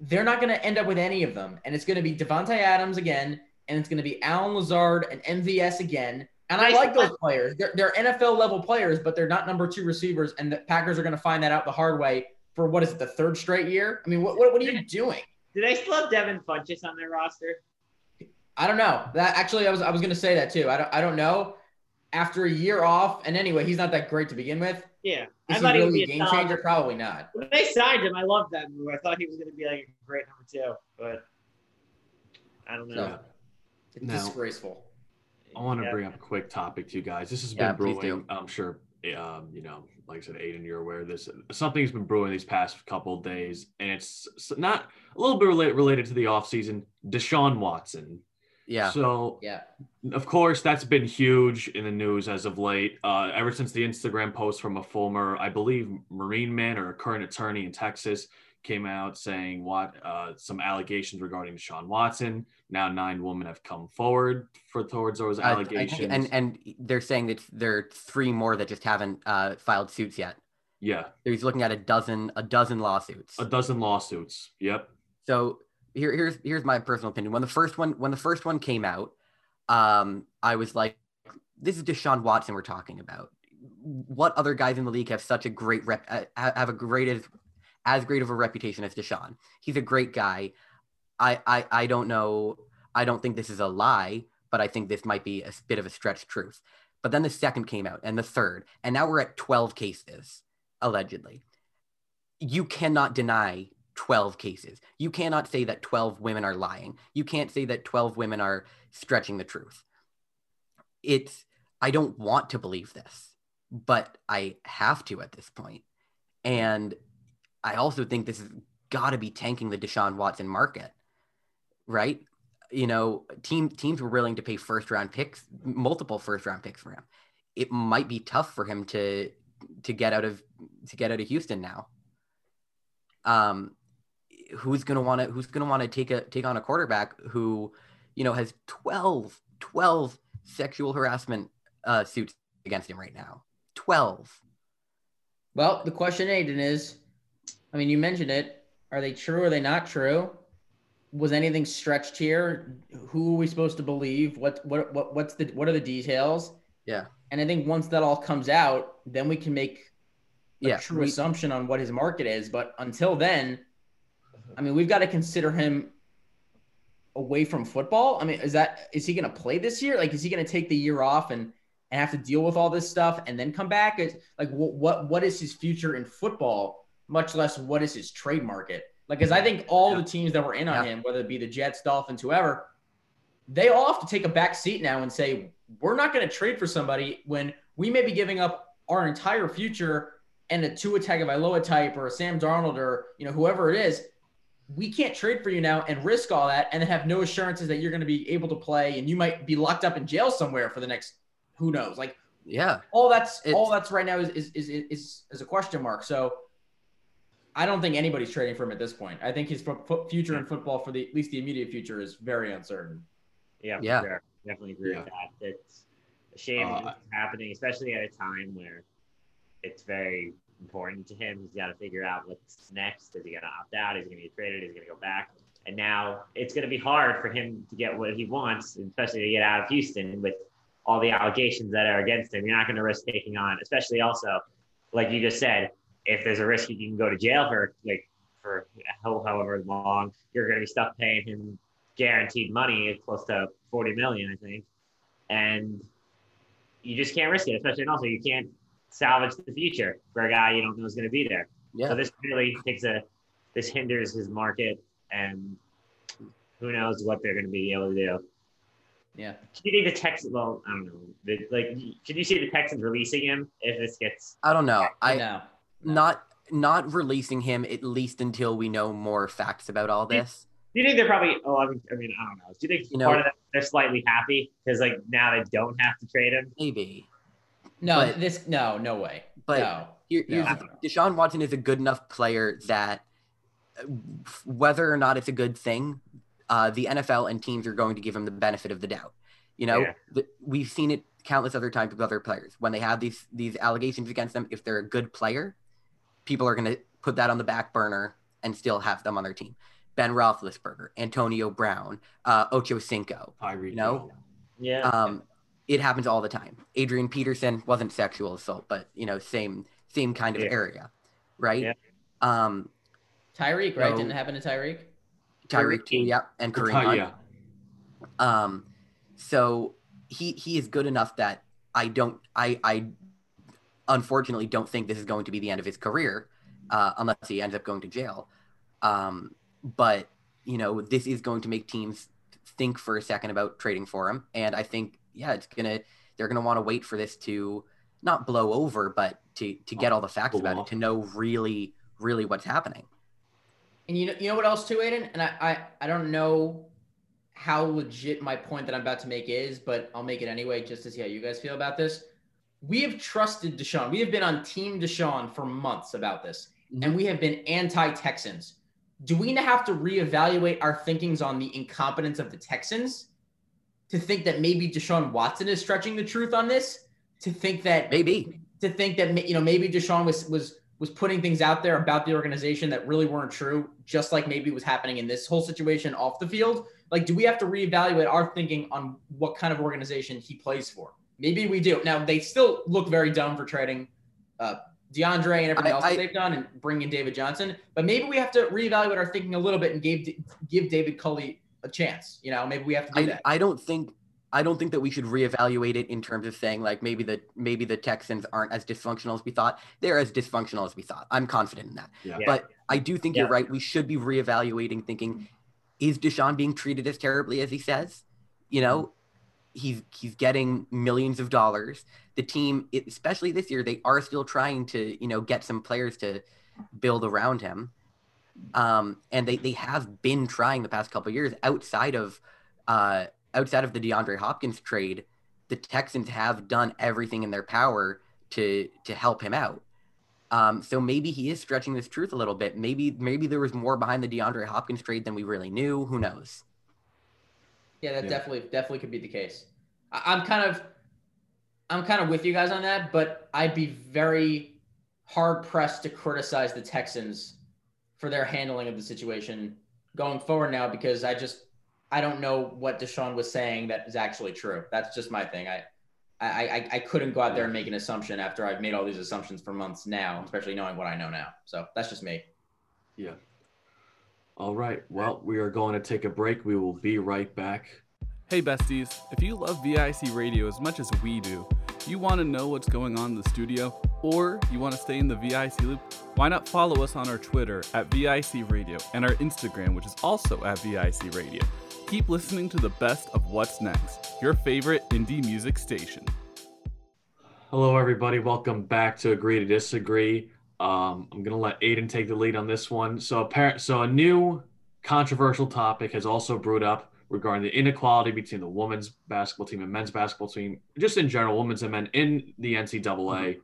They're not going to end up with any of them, and it's going to be Davante Adams again, and it's going to be Allen Lazard and MVS again. And I like those players. They're, they're NFL level players, but they're not number two receivers. And the Packers are going to find that out the hard way for what is it, the third straight year? I mean, what, what, what are you doing? Do they still have Devin Funchess on their roster? I don't know. That actually, I was I was going to say that too. I don't I don't know. After a year off, and anyway, he's not that great to begin with. Yeah, Is I he thought he really a a game solid- changer? Probably not. When they signed him, I loved that move. I thought he was going to be like a great number two, but I don't know. So No. disgraceful. I want to Yeah. bring up a quick topic to you guys. This has Yeah, been please brewing. I'm sure, um, you know, like I said, Aidan, you're aware of this. Something's been brewing these past couple of days, and it's not a little bit related, related to the offseason. Deshaun Watson. Yeah. So, Yeah. of course, that's been huge in the news as of late. Uh, ever since the Instagram post from a former, I believe, Marine man or a current attorney in Texas came out saying what uh, some allegations regarding Deshaun Watson. Now nine women have come forward for towards those think- allegations. and and they're saying that there are three more that just haven't uh, filed suits yet. yeah, He's looking at a dozen a dozen lawsuits. a dozen lawsuits. Yep. So here, here's here's my personal opinion. When the first one when the first one came out, um, I was like, "This is Deshaun Watson we're talking about. What other guys in the league have such a great rep? Uh, have a great as, as great of a reputation as Deshaun? He's a great guy. I I I don't know. I don't think this is a lie, but I think this might be a bit of a stretched truth. But then the second came out, and the third, and now we're at twelve cases allegedly. You cannot deny 12 cases. You cannot say that 12 women are lying. You can't say that 12 women are stretching the truth. It's, I don't want to believe this, but I have to at this point. And I also think this has got to be tanking the Deshaun Watson market, right? You know, team teams were willing to pay first round picks, multiple first round picks for him. It might be tough for him to to get out of to get out of Houston now. Um, who's gonna want to who's gonna want to take a take on a quarterback who, you know, has 12, 12 sexual harassment uh, suits against him right now. Twelve. Well, the question, Aidan, is I mean, you mentioned it. Are they true? Are they not true? Was anything stretched here? Who are we supposed to believe? What what what what's the what are the details? Yeah. And I think once that all comes out, then we can make a Yeah, true we- assumption on what his market is. But until then, I mean, we've got to consider him away from football. I mean, is that is he going to play this year? Like, is he going to take the year off and and have to deal with all this stuff and then come back? Is like what what what is his future in football? Much less what is his trade market? Like, because I think all Yeah. the teams that were in on Yeah. him, whether it be the Jets, Dolphins, whoever, they all have to take a back seat now and say we're not going to trade for somebody when we may be giving up our entire future and a Tua Tagovailoa type or a Sam Darnold or you know whoever it is. We can't trade for you now and risk all that and then have no assurances that you're going to be able to play and you might be locked up in jail somewhere for the next who knows. Like Yeah. All that's It's- all that's right now is is, is is is a question mark. So I don't think anybody's trading for him at this point. I think his fu- fu- future in football for the at least the immediate future is very uncertain. Yeah, Yeah. sure. Definitely agree Yeah. with that. It's a shame Uh, happening, especially at a time where it's very important to him. He's got to figure out what's next. Is he going to opt out? Is he going to be traded? Is he going to go back? And now it's going to be hard for him to get what he wants, especially to get out of Houston with all the allegations that are against him. You're not going to risk taking on, especially also, like you just said, if there's a risk you can go to jail for like for however long, you're going to be stuck paying him guaranteed money, close to 40 million, I think. And you just can't risk it, especially and also you can't salvage the future for a guy you don't know is going to be there. Yeah. So this really takes a this hinders his market, and who knows what they're going to be able to do. Yeah. Do you think the Texans? Well, I don't know. The, like, can you see the Texans releasing him if this gets? I don't know. I know. not not releasing him at least until we know more facts about all this. Do you think they're probably? Oh, I mean, I, mean, I don't know. Do you think You know- of that they're slightly happy because like now they don't have to trade him? Maybe. No, But- this no, no way. But no. Here, No. here's the. Deshaun Watson is a good enough player that uh, whether or not it's a good thing, uh, the NFL and teams are going to give him the benefit of the doubt. You know, Yeah. the, we've seen it countless other times with other players when they have these these allegations against them. If they're a good player, people are going to put that on the back burner and still have them on their team. Ben Roethlisberger, Antonio Brown, uh, Ocho Cinco. Tyreek No. Hill. Yeah. Um, it happens all the time. Adrian Peterson wasn't sexual assault, but you know, same same kind of Yeah. area, right? Yeah. Um, Tyreek, right? No. Didn't happen to Tyreek? Tyreek too, yeah, and Kareem. Ty- Hunt. yeah. Um, so he he is good enough that I don't I I unfortunately don't think this is going to be the end of his career, uh, unless he ends up going to jail. Um, but you know this is going to make teams think for a second about trading for him, and I think yeah, it's gonna they're gonna want to wait for this to not blow over, but to to get all the facts about it, to know really really what's happening. And you know, you know what else too, Aidan? And I, I, I don't know how legit my point that I'm about to make is, but I'll make it anyway just to see how you guys feel about this. We have trusted Deshaun. We have been on Team Deshaun for months about this, mm-hmm. and we have been anti-Texans. Do we have to reevaluate our thinkings on the incompetence of the Texans to think that maybe Deshaun Watson is stretching the truth on this? To think that Maybe. to think that you know maybe Deshaun was was was putting things out there about the organization that really weren't true, just like maybe was happening in this whole situation off the field. Like, do we have to reevaluate our thinking on what kind of organization he plays for? Maybe we do. Now they still look very dumb for trading uh, DeAndre and everything I- else I- that they've done and bringing in David Johnson, but maybe we have to reevaluate our thinking a little bit and give give David Culley a chance. You know, maybe we have to do I, that. I don't think I don't think that we should reevaluate it in terms of saying like maybe the maybe the Texans aren't as dysfunctional as we thought. They're as dysfunctional as we thought. I'm confident in that. Yeah. Yeah. But I do think Yeah. you're right. We should be reevaluating, thinking, is Deshaun being treated as terribly as he says? You know, he's he's getting millions of dollars. The team, especially this year, they are still trying to you know get some players to build around him. Um, and they, they have been trying the past couple of years outside of uh, outside of the DeAndre Hopkins trade. The Texans have done everything in their power to to help him out. Um, so maybe he is stretching this truth a little bit. Maybe maybe there was more behind the DeAndre Hopkins trade than we really knew. Who knows? Yeah, that Yeah. definitely definitely could be the case. I, I'm kind of I'm kind of with you guys on that, but I'd be very hard pressed to criticize the Texans for their handling of the situation going forward now because I just I don't know what Deshaun was saying that is actually true. That's just my thing. I I, I, I couldn't go out there and make an assumption after I've made all these assumptions for months now, especially knowing what I know now. So that's just me. Yeah. All right. Well, we are going to take a break. We will be right back. Hey besties, if you love VIC radio as much as we do, you want to know what's going on in the studio, or you want to stay in the VIC loop, why not follow us on our Twitter at VIC Radio and our Instagram, which is also at VIC Radio. Keep listening to the best of what's next, your favorite indie music station. Hello, everybody. Welcome back to Agree to Disagree. Um, I'm gonna let Aidan take the lead on this one. So, apparent, so a new controversial topic has also brewed up regarding the inequality between the women's basketball team and men's basketball team, just in general, women's and men in the NCAA. Mm-hmm.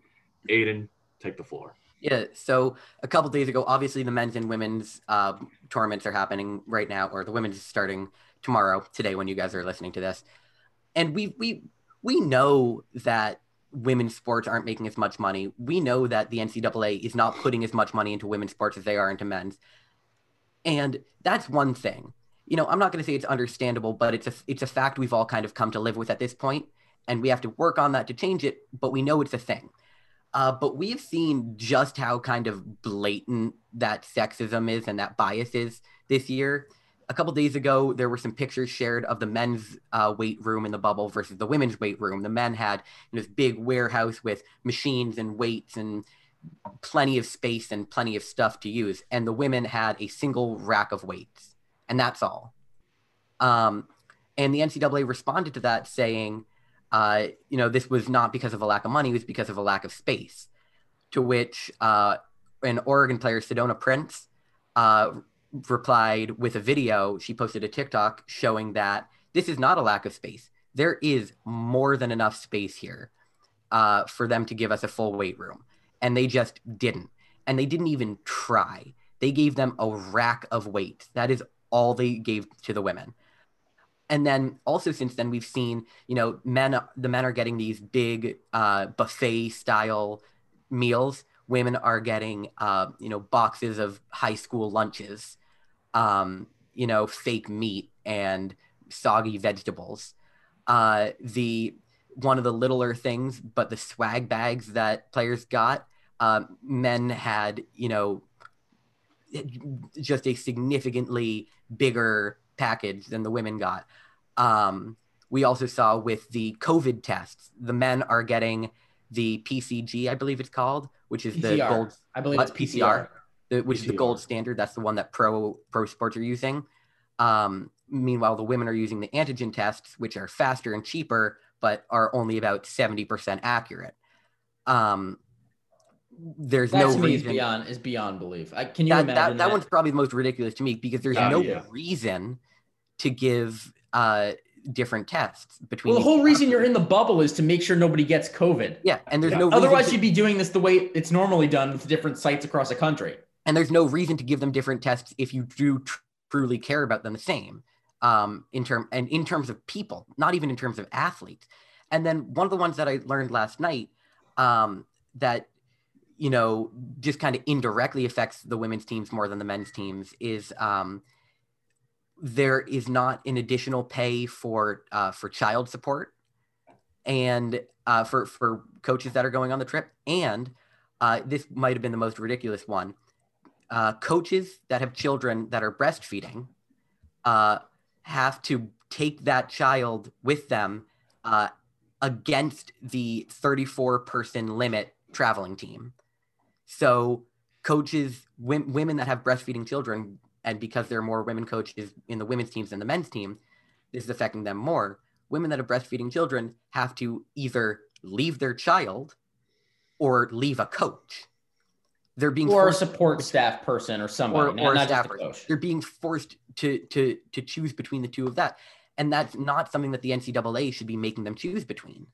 Aidan, take the floor. Yeah. So a couple days ago, obviously the men's and women's uh, tournaments are happening right now, or the women's is starting tomorrow, today when you guys are listening to this, and we we we know that women's sports aren't making as much money. We know that the NCAA is not putting as much money into women's sports as they are into men's, and that's one thing. You know, I'm not going to say it's understandable, but it's a it's a fact we've all kind of come to live with at this point, and we have to work on that to change it. But we know it's a thing. Uh, but we've seen just how kind of blatant that sexism is and that bias is this year. A couple days ago, there were some pictures shared of the men's uh, weight room in the bubble versus the women's weight room. The men had this big warehouse with machines and weights and plenty of space and plenty of stuff to use, and the women had a single rack of weights, and that's all. Um, and the NCAA responded to that saying, uh, you know, this was not because of a lack of money, it was because of a lack of space. To which uh, an Oregon player, Sedona Prince, uh, replied with a video. She posted a TikTok showing that this is not a lack of space. There is more than enough space here uh, for them to give us a full weight room. And they just didn't. And they didn't even try. They gave them a rack of weights. That is all they gave to the women and then also since then we've seen you know men the men are getting these big uh, buffet style meals. Women are getting uh, you know boxes of high school lunches um, you know fake meat and soggy vegetables. Uh, the one of the littler things but the swag bags that players got uh, men had you know just a significantly bigger package than the women got. Um, we also saw with the COVID tests, the men are getting the PCG, I believe it's called, which is PCR. the gold. I believe it's PCR, the, which PCR. is the gold standard. That's the one that pro pro sports are using. Um, meanwhile, the women are using the antigen tests, which are faster and cheaper, but are only about seventy percent accurate. Um, there's that no to reason is beyond is beyond belief. I, can you that, imagine that, that, that? one's probably the most ridiculous to me because there's Oh, no yeah. reason to give uh, different tests between. Well, the each whole reason you're in the bubble is to make sure nobody gets COVID. yeah, and there's Yeah. no Otherwise, reason you'd be doing this the way it's normally done with different sites across the country. and there's no reason to give them different tests if you do tr- truly care about them the same um, in term and in terms of people, not even in terms of athletes. And then one of the ones that I learned last night um, that you know just kind of indirectly affects the women's teams more than the men's teams is um, there is not an additional pay for uh, for child support and uh, for for coaches that are going on the trip and uh, this might have been the most ridiculous one uh, coaches that have children that are breastfeeding uh, have to take that child with them uh, against the 34 person limit traveling team. So, coaches, wom- women that have breastfeeding children, and because there are more women coaches in the women's teams than the men's team, this is affecting them more. Women that have breastfeeding children have to either leave their child or leave a coach. They're being Or a forced- support staff person or somebody, or, not, or not just staff a person. coach. They're being forced to to to choose between the two of that, and that's not something that the NCAA should be making them choose between.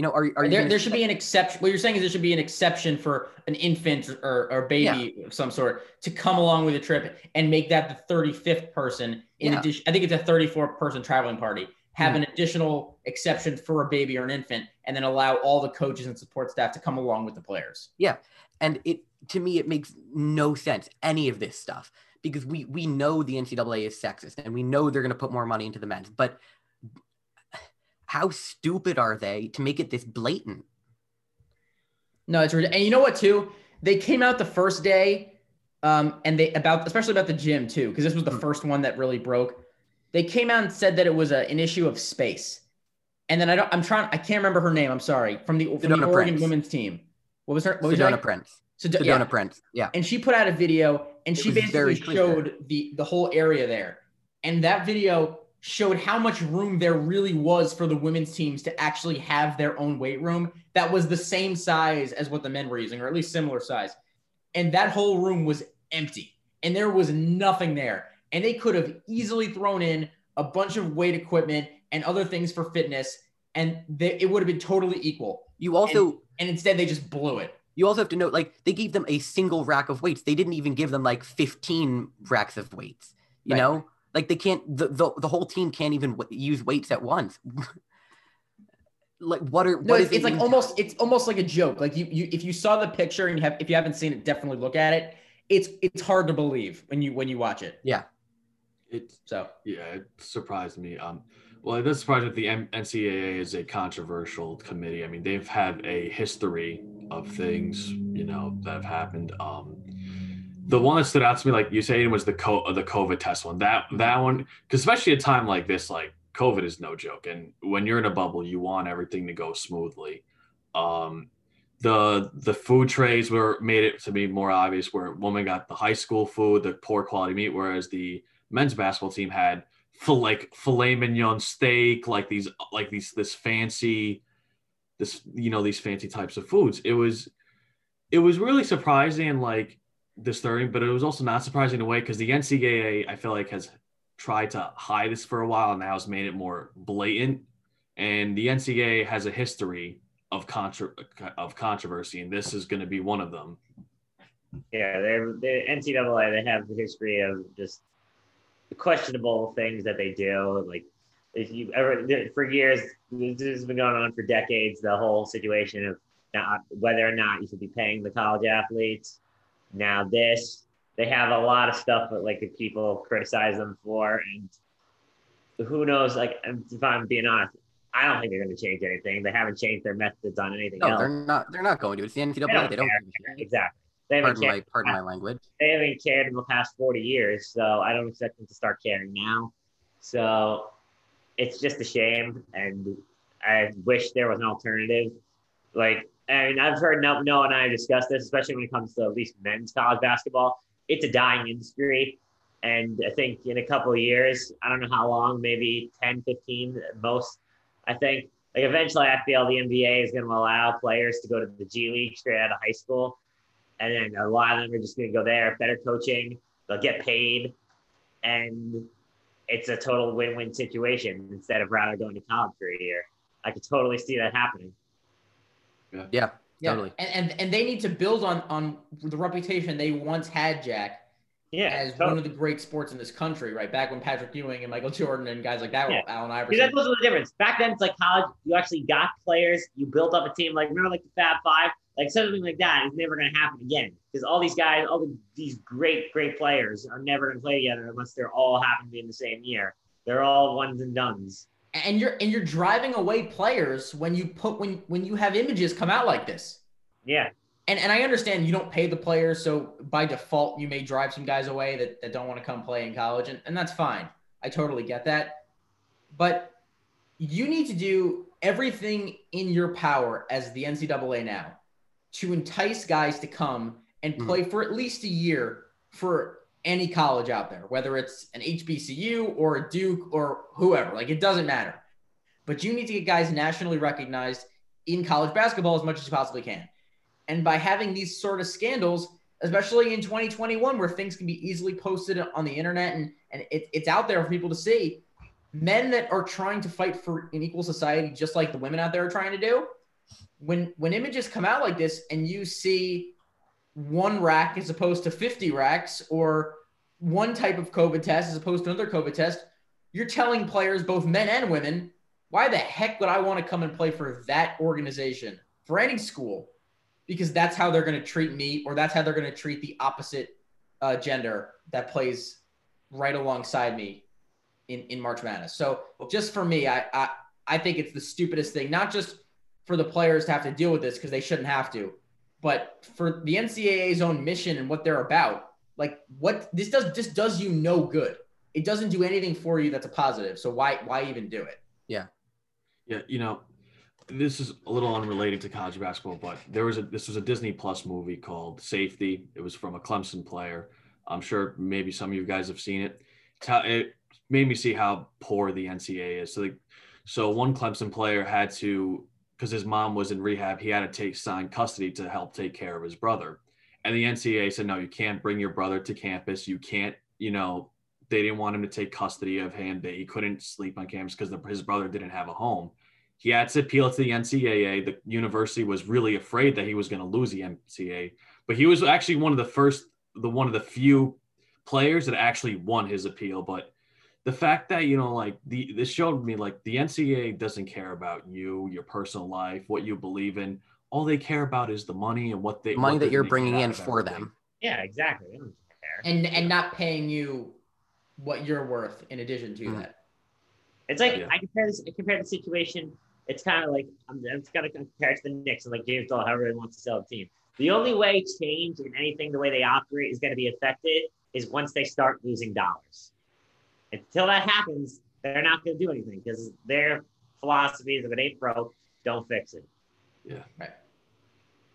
You know, are are There, there should be an exception. What you're saying is there should be an exception for an infant or, or baby of some sort to come along with a trip and make that the 35th person. In Yeah. addition, I think it's a 34 person traveling party. Have Mhm. an additional exception for a baby or an infant, and then allow all the coaches and support staff to come along with the players. Yeah, and it to me it makes no sense any of this stuff because we we know the NCAA is sexist and we know they're going to put more money into the men's, but how stupid are they to make it this blatant? No, it's ridiculous. And you know what, too? They came out the first day, um, and they about especially about the gym too, because this was the Mm. first one that really broke. They came out and said that it was a, an issue of space, and then I don't. I'm trying. I can't remember her name. I'm sorry. From the from the Oregon Prince. women's team. What was her? What was her name? Prince. Sed- Sedona yeah. Prince. Yeah. And she put out a video, and It she basically showed the the whole area there, and that video showed how much room there really was for the women's teams to actually have their own weight room that was the same size as what the men were using, or at least similar size. And that whole room was empty, and there was nothing there. And they could have easily thrown in a bunch of weight equipment and other things for fitness, and they, it would have been totally equal. You also and, and instead they just blew it. You also have to note, like, they gave them a single rack of weights. They didn't even give them like 15 racks of weights. You Right. know, like they can't. The, the the whole team can't even w- use weights at once. (laughs) like, what are No, what it's, is it's like in- almost it's almost like a joke. Like you you if you saw the picture and you have if you haven't seen it, definitely look at it. It's it's hard to believe when you when you watch it. Yeah. It So yeah, it surprised me. Um, well, it does surprise me that the M- NCAA is a controversial committee. I mean, they've had a history of things, you know, that have happened. Um, the one that stood out to me, like you say, was the co- the COVID test one. That that one, because especially a time like this, like COVID is no joke, and when you're in a bubble, you want everything to go smoothly. Um, the the food trays were made it to be more obvious where women got the high school food, the poor quality meat, whereas the men's basketball team had like filet mignon steak, like these like these this fancy this you know these fancy types of foods. It was it was really surprising like disturbing, but it was also not surprising in a way because the NCAA I feel like has tried to hide this for a while and now has made it more blatant. And the NCAA has a history of contra- of controversy, and this is going to be one of them. Yeah, they're the NCAA. They have the history of just questionable things that they do. Like if you ever for years, this has been going on for decades. The whole situation of not whether or not you should be paying the college athletes. Now this, they have a lot of stuff that like that people criticize them for, and who knows? Like um, if I'm being honest, I don't think they're going to change anything. They haven't changed their methods on anything No, else. they're not. They're not going to. It's the NCAA. They don't They don't. care. give a shit. Exactly. They haven't Pardon cared my pardon my language. they haven't cared in the past 40 years, so I don't expect them to start caring now. So it's just a shame, and I wish there was an alternative. Like, I mean, I've heard no, Noah and I discuss this, especially when it comes to at least men's college basketball. It's a dying industry. And I think in a couple of years, I don't know how long, maybe 10, 15 most, I think, like eventually I feel the NBA is going to allow players to go to the G League straight out of high school and then a lot of them are just going to go there, better coaching, they'll get paid, and it's a total win-win situation instead of rather going to college for a year. I could totally see that happening. Yeah, yeah, totally. and, and and they need to build on on the reputation they once had, Jack, Yeah, as totally. one of the great sports in this country. Right back when Patrick Ewing and Michael Jordan and guys like that were Yeah. Allen Because Iverson. that was the difference. Back then, it's like college. You actually got players. You built up a team. Like remember, like the Fab Five. Like something like that is never going to happen again. Because all these guys, all the, these great, great players, are never going to play together unless they're all happen to be in the same year. They're all ones and dones. And you're and you're driving away players when you put when when you have images come out like this. Yeah, And and I understand you don't pay the players, so by default you may drive some guys away that, that don't want to come play in college, and, and that's fine. I totally get that. But you need to do everything in your power as the NCAA now to entice guys to come and Mhm. play for at least a year for any college out there, whether it's an HBCU or a Duke or whoever. Like it doesn't matter. But you need to get guys nationally recognized in college basketball as much as you possibly can. And by having these sort of scandals, especially in 2021, where things can be easily posted on the internet and, and it, it's out there for people to see, men that are trying to fight for an equal society, just like the women out there are trying to do, when when images come out like this and you see one rack as opposed to 50 racks or one type of COVID test as opposed to another COVID test, you're telling players, both men and women, why the heck would I want to come and play for that organization, for any school? Because that's how they're going to treat me, or that's how they're going to treat the opposite uh, gender that plays right alongside me in, in March Madness. So just for me, I, I I think it's the stupidest thing, not just for the players to have to deal with this because they shouldn't have to, but for the NCAA's own mission and what they're about. Like what this does this does you no good. It doesn't do anything for you that's a positive. So why why even do it? Yeah, Yeah. you know, this is a little unrelated to college basketball, but there was a this was a Disney Plus movie called Safety. It was from a Clemson player. I'm sure maybe some of you guys have seen it. It's how- It made me see how poor the NCAA is. So, the, so one Clemson player had to because his mom was in rehab, he had to take sign custody to help take care of his brother. And the NCAA said, no, you can't bring your brother to campus. You can't, you know, they didn't want him to take custody of him. That he couldn't sleep on campus because his brother didn't have a home. He had to appeal to the NCAA. The university was really afraid that he was going to lose the NCAA, but he was actually one of the first, the one of the few players that actually won his appeal. But the fact that you know, like the this showed me like the NCAA doesn't care about you, your personal life, what you believe in. All they care about is the money and what they money what that you're bringing in for everything. them. Yeah, exactly. They don't care. and and not paying you what you're worth in addition to Mhm. that. It's like Yeah. I compare this. I compare the situation. It's kind of like I'm, I'm just gonna compare it to the Knicks and like James Dolan, however he wants to sell the team. The only way change in anything the way they operate is going to be affected is once they start losing dollars. Until that happens, they're not going to do anything because their philosophy is if it ain't broke, don't fix it. Yeah. Right.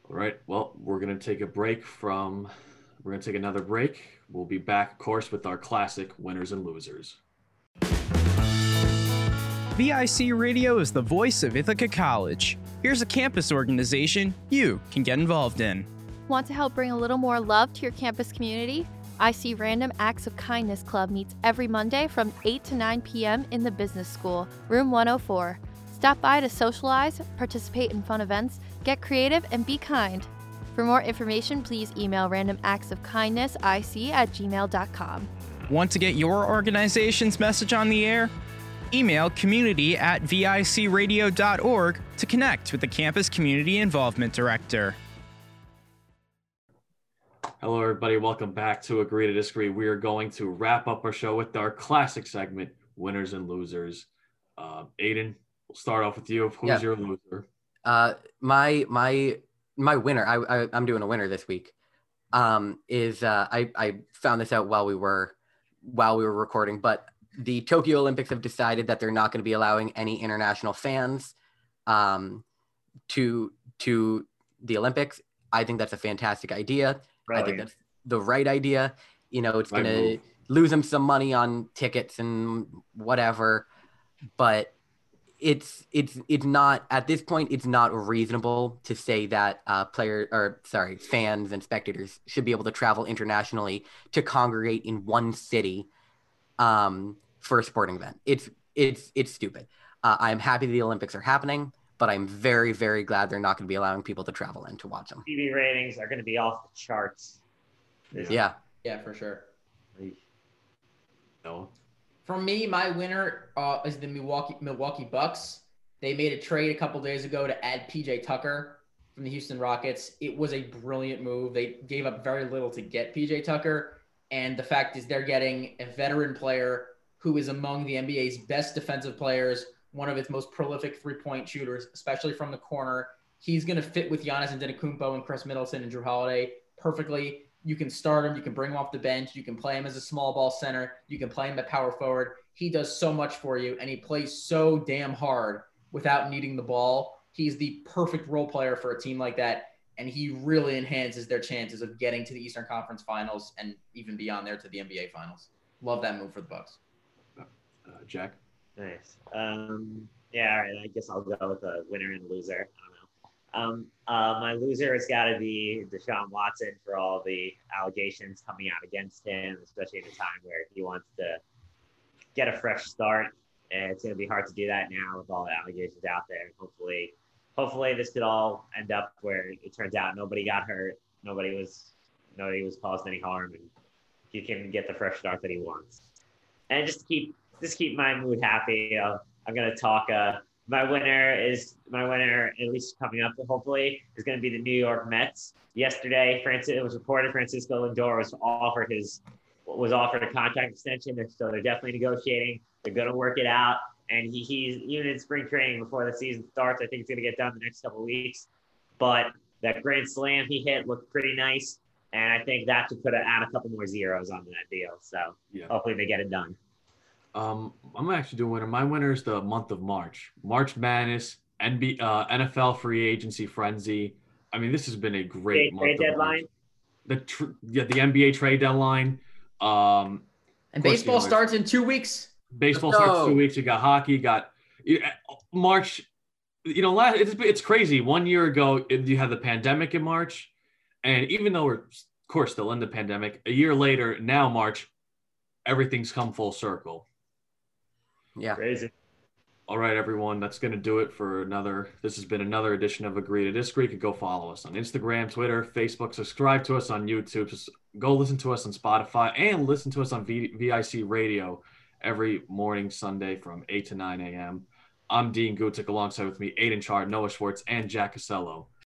All right. Well, we're going to take a break from, we're going to take another break. We'll be back, of course, with our classic winners and losers. VIC Radio is the voice of Ithaca College. Here's a campus organization you can get involved in. Want to help bring a little more love to your campus community? IC Random Acts of Kindness Club meets every Monday from 8 to 9 p.m. in the Business School, room 104. Stop by to socialize, participate in fun events, get creative, and be kind. For more information, please email randomactsofkindnessic at gmail.com. Want to get your organization's message on the air? Email community at vicradio.org to connect with the Campus Community Involvement Director. Hello, everybody. Welcome back to Agree to Disagree. We are going to wrap up our show with our classic segment, winners and losers. Uh, Aidan, we'll start off with you. Who's Yeah. your loser? Uh, my my my winner. I, I I'm doing a winner this week. Um, is uh, I I found this out while we were while we were recording, but the Tokyo Olympics have decided that they're not going to be allowing any international fans um, to to the Olympics. I think that's a fantastic idea. I think that's the right idea. You know, it's going to lose them some money on tickets and whatever, but it's it's it's not at this point. It's not reasonable to say that uh, player or sorry, fans and spectators should be able to travel internationally to congregate in one city um, for a sporting event. It's it's it's stupid. Uh, I'm happy the Olympics are happening, but I'm very very glad they're not going to be allowing people to travel and to watch them. TV ratings are going to be off the charts. This- Yeah. Yeah, for sure. No. For me, my winner uh, is the Milwaukee Milwaukee Bucks. They made a trade a couple days ago to add PJ Tucker from the Houston Rockets. It was a brilliant move. They gave up very little to get PJ Tucker, and the fact is they're getting a veteran player who is among the NBA's best defensive players, one of its most prolific three-point shooters, especially from the corner. He's going to fit with Giannis and Antetokounmpo and Khris Middleton and Jrue Holiday perfectly. You can start him. You can bring him off the bench. You can play him as a small ball center. You can play him at power forward. He does so much for you, and he plays so damn hard without needing the ball. He's the perfect role player for a team like that, and he really enhances their chances of getting to the Eastern Conference Finals and even beyond there to the NBA Finals. Love that move for the Bucks. Uh, Jack. Nice. Um, yeah, all right. I guess I'll go with a winner and a loser. I don't know. Um, uh, my loser has got to be Deshaun Watson for all the allegations coming out against him, especially at a time where he wants to get a fresh start. And it's going to be hard to do that now with all the allegations out there. Hopefully, hopefully this could all end up where it turns out nobody got hurt, nobody was, nobody was caused any harm, and he can get the fresh start that he wants. And just keep just keep my mood happy. Uh, I'm gonna talk. Uh, my winner is my winner, at least coming up. Hopefully, is going to be the New York Mets. Yesterday, Francis it was reported Francisco Lindor was offered his was offered a contract extension, so they're definitely negotiating. They're going to work it out, and he, he's even in spring training before the season starts. I think it's going to get done the next couple of weeks. But that grand slam he hit looked pretty nice, and I think that should put a, add a couple more zeros on that deal. So Yeah. hopefully they get it done. Um, I'm actually doing winner. My winner is the month of March. March Madness, NB, uh, NFL free agency frenzy. I mean, this has been a great Trade, month. trade of March. deadline. The tr- yeah, the NBA trade deadline. Um, And Of course, baseball you know, starts in two weeks. baseball Let's starts two weeks. You got hockey. You got you- March. You know, last it's it's crazy. One year ago, you had the pandemic in March, and even though we're of course still in the pandemic, a year later, now March, everything's come full circle. Yeah. Crazy. All right, everyone, that's going to do it for another. This has been another edition of Agree to Disagree. You can go follow us on Instagram, Twitter, Facebook, subscribe to us on YouTube, just go listen to us on Spotify, and listen to us on v- VIC Radio every morning, Sunday from 8 to 9 a.m. I'm Dean Gutic alongside with me, Aidan Charde, Noah Schwartz, and Jack Acello.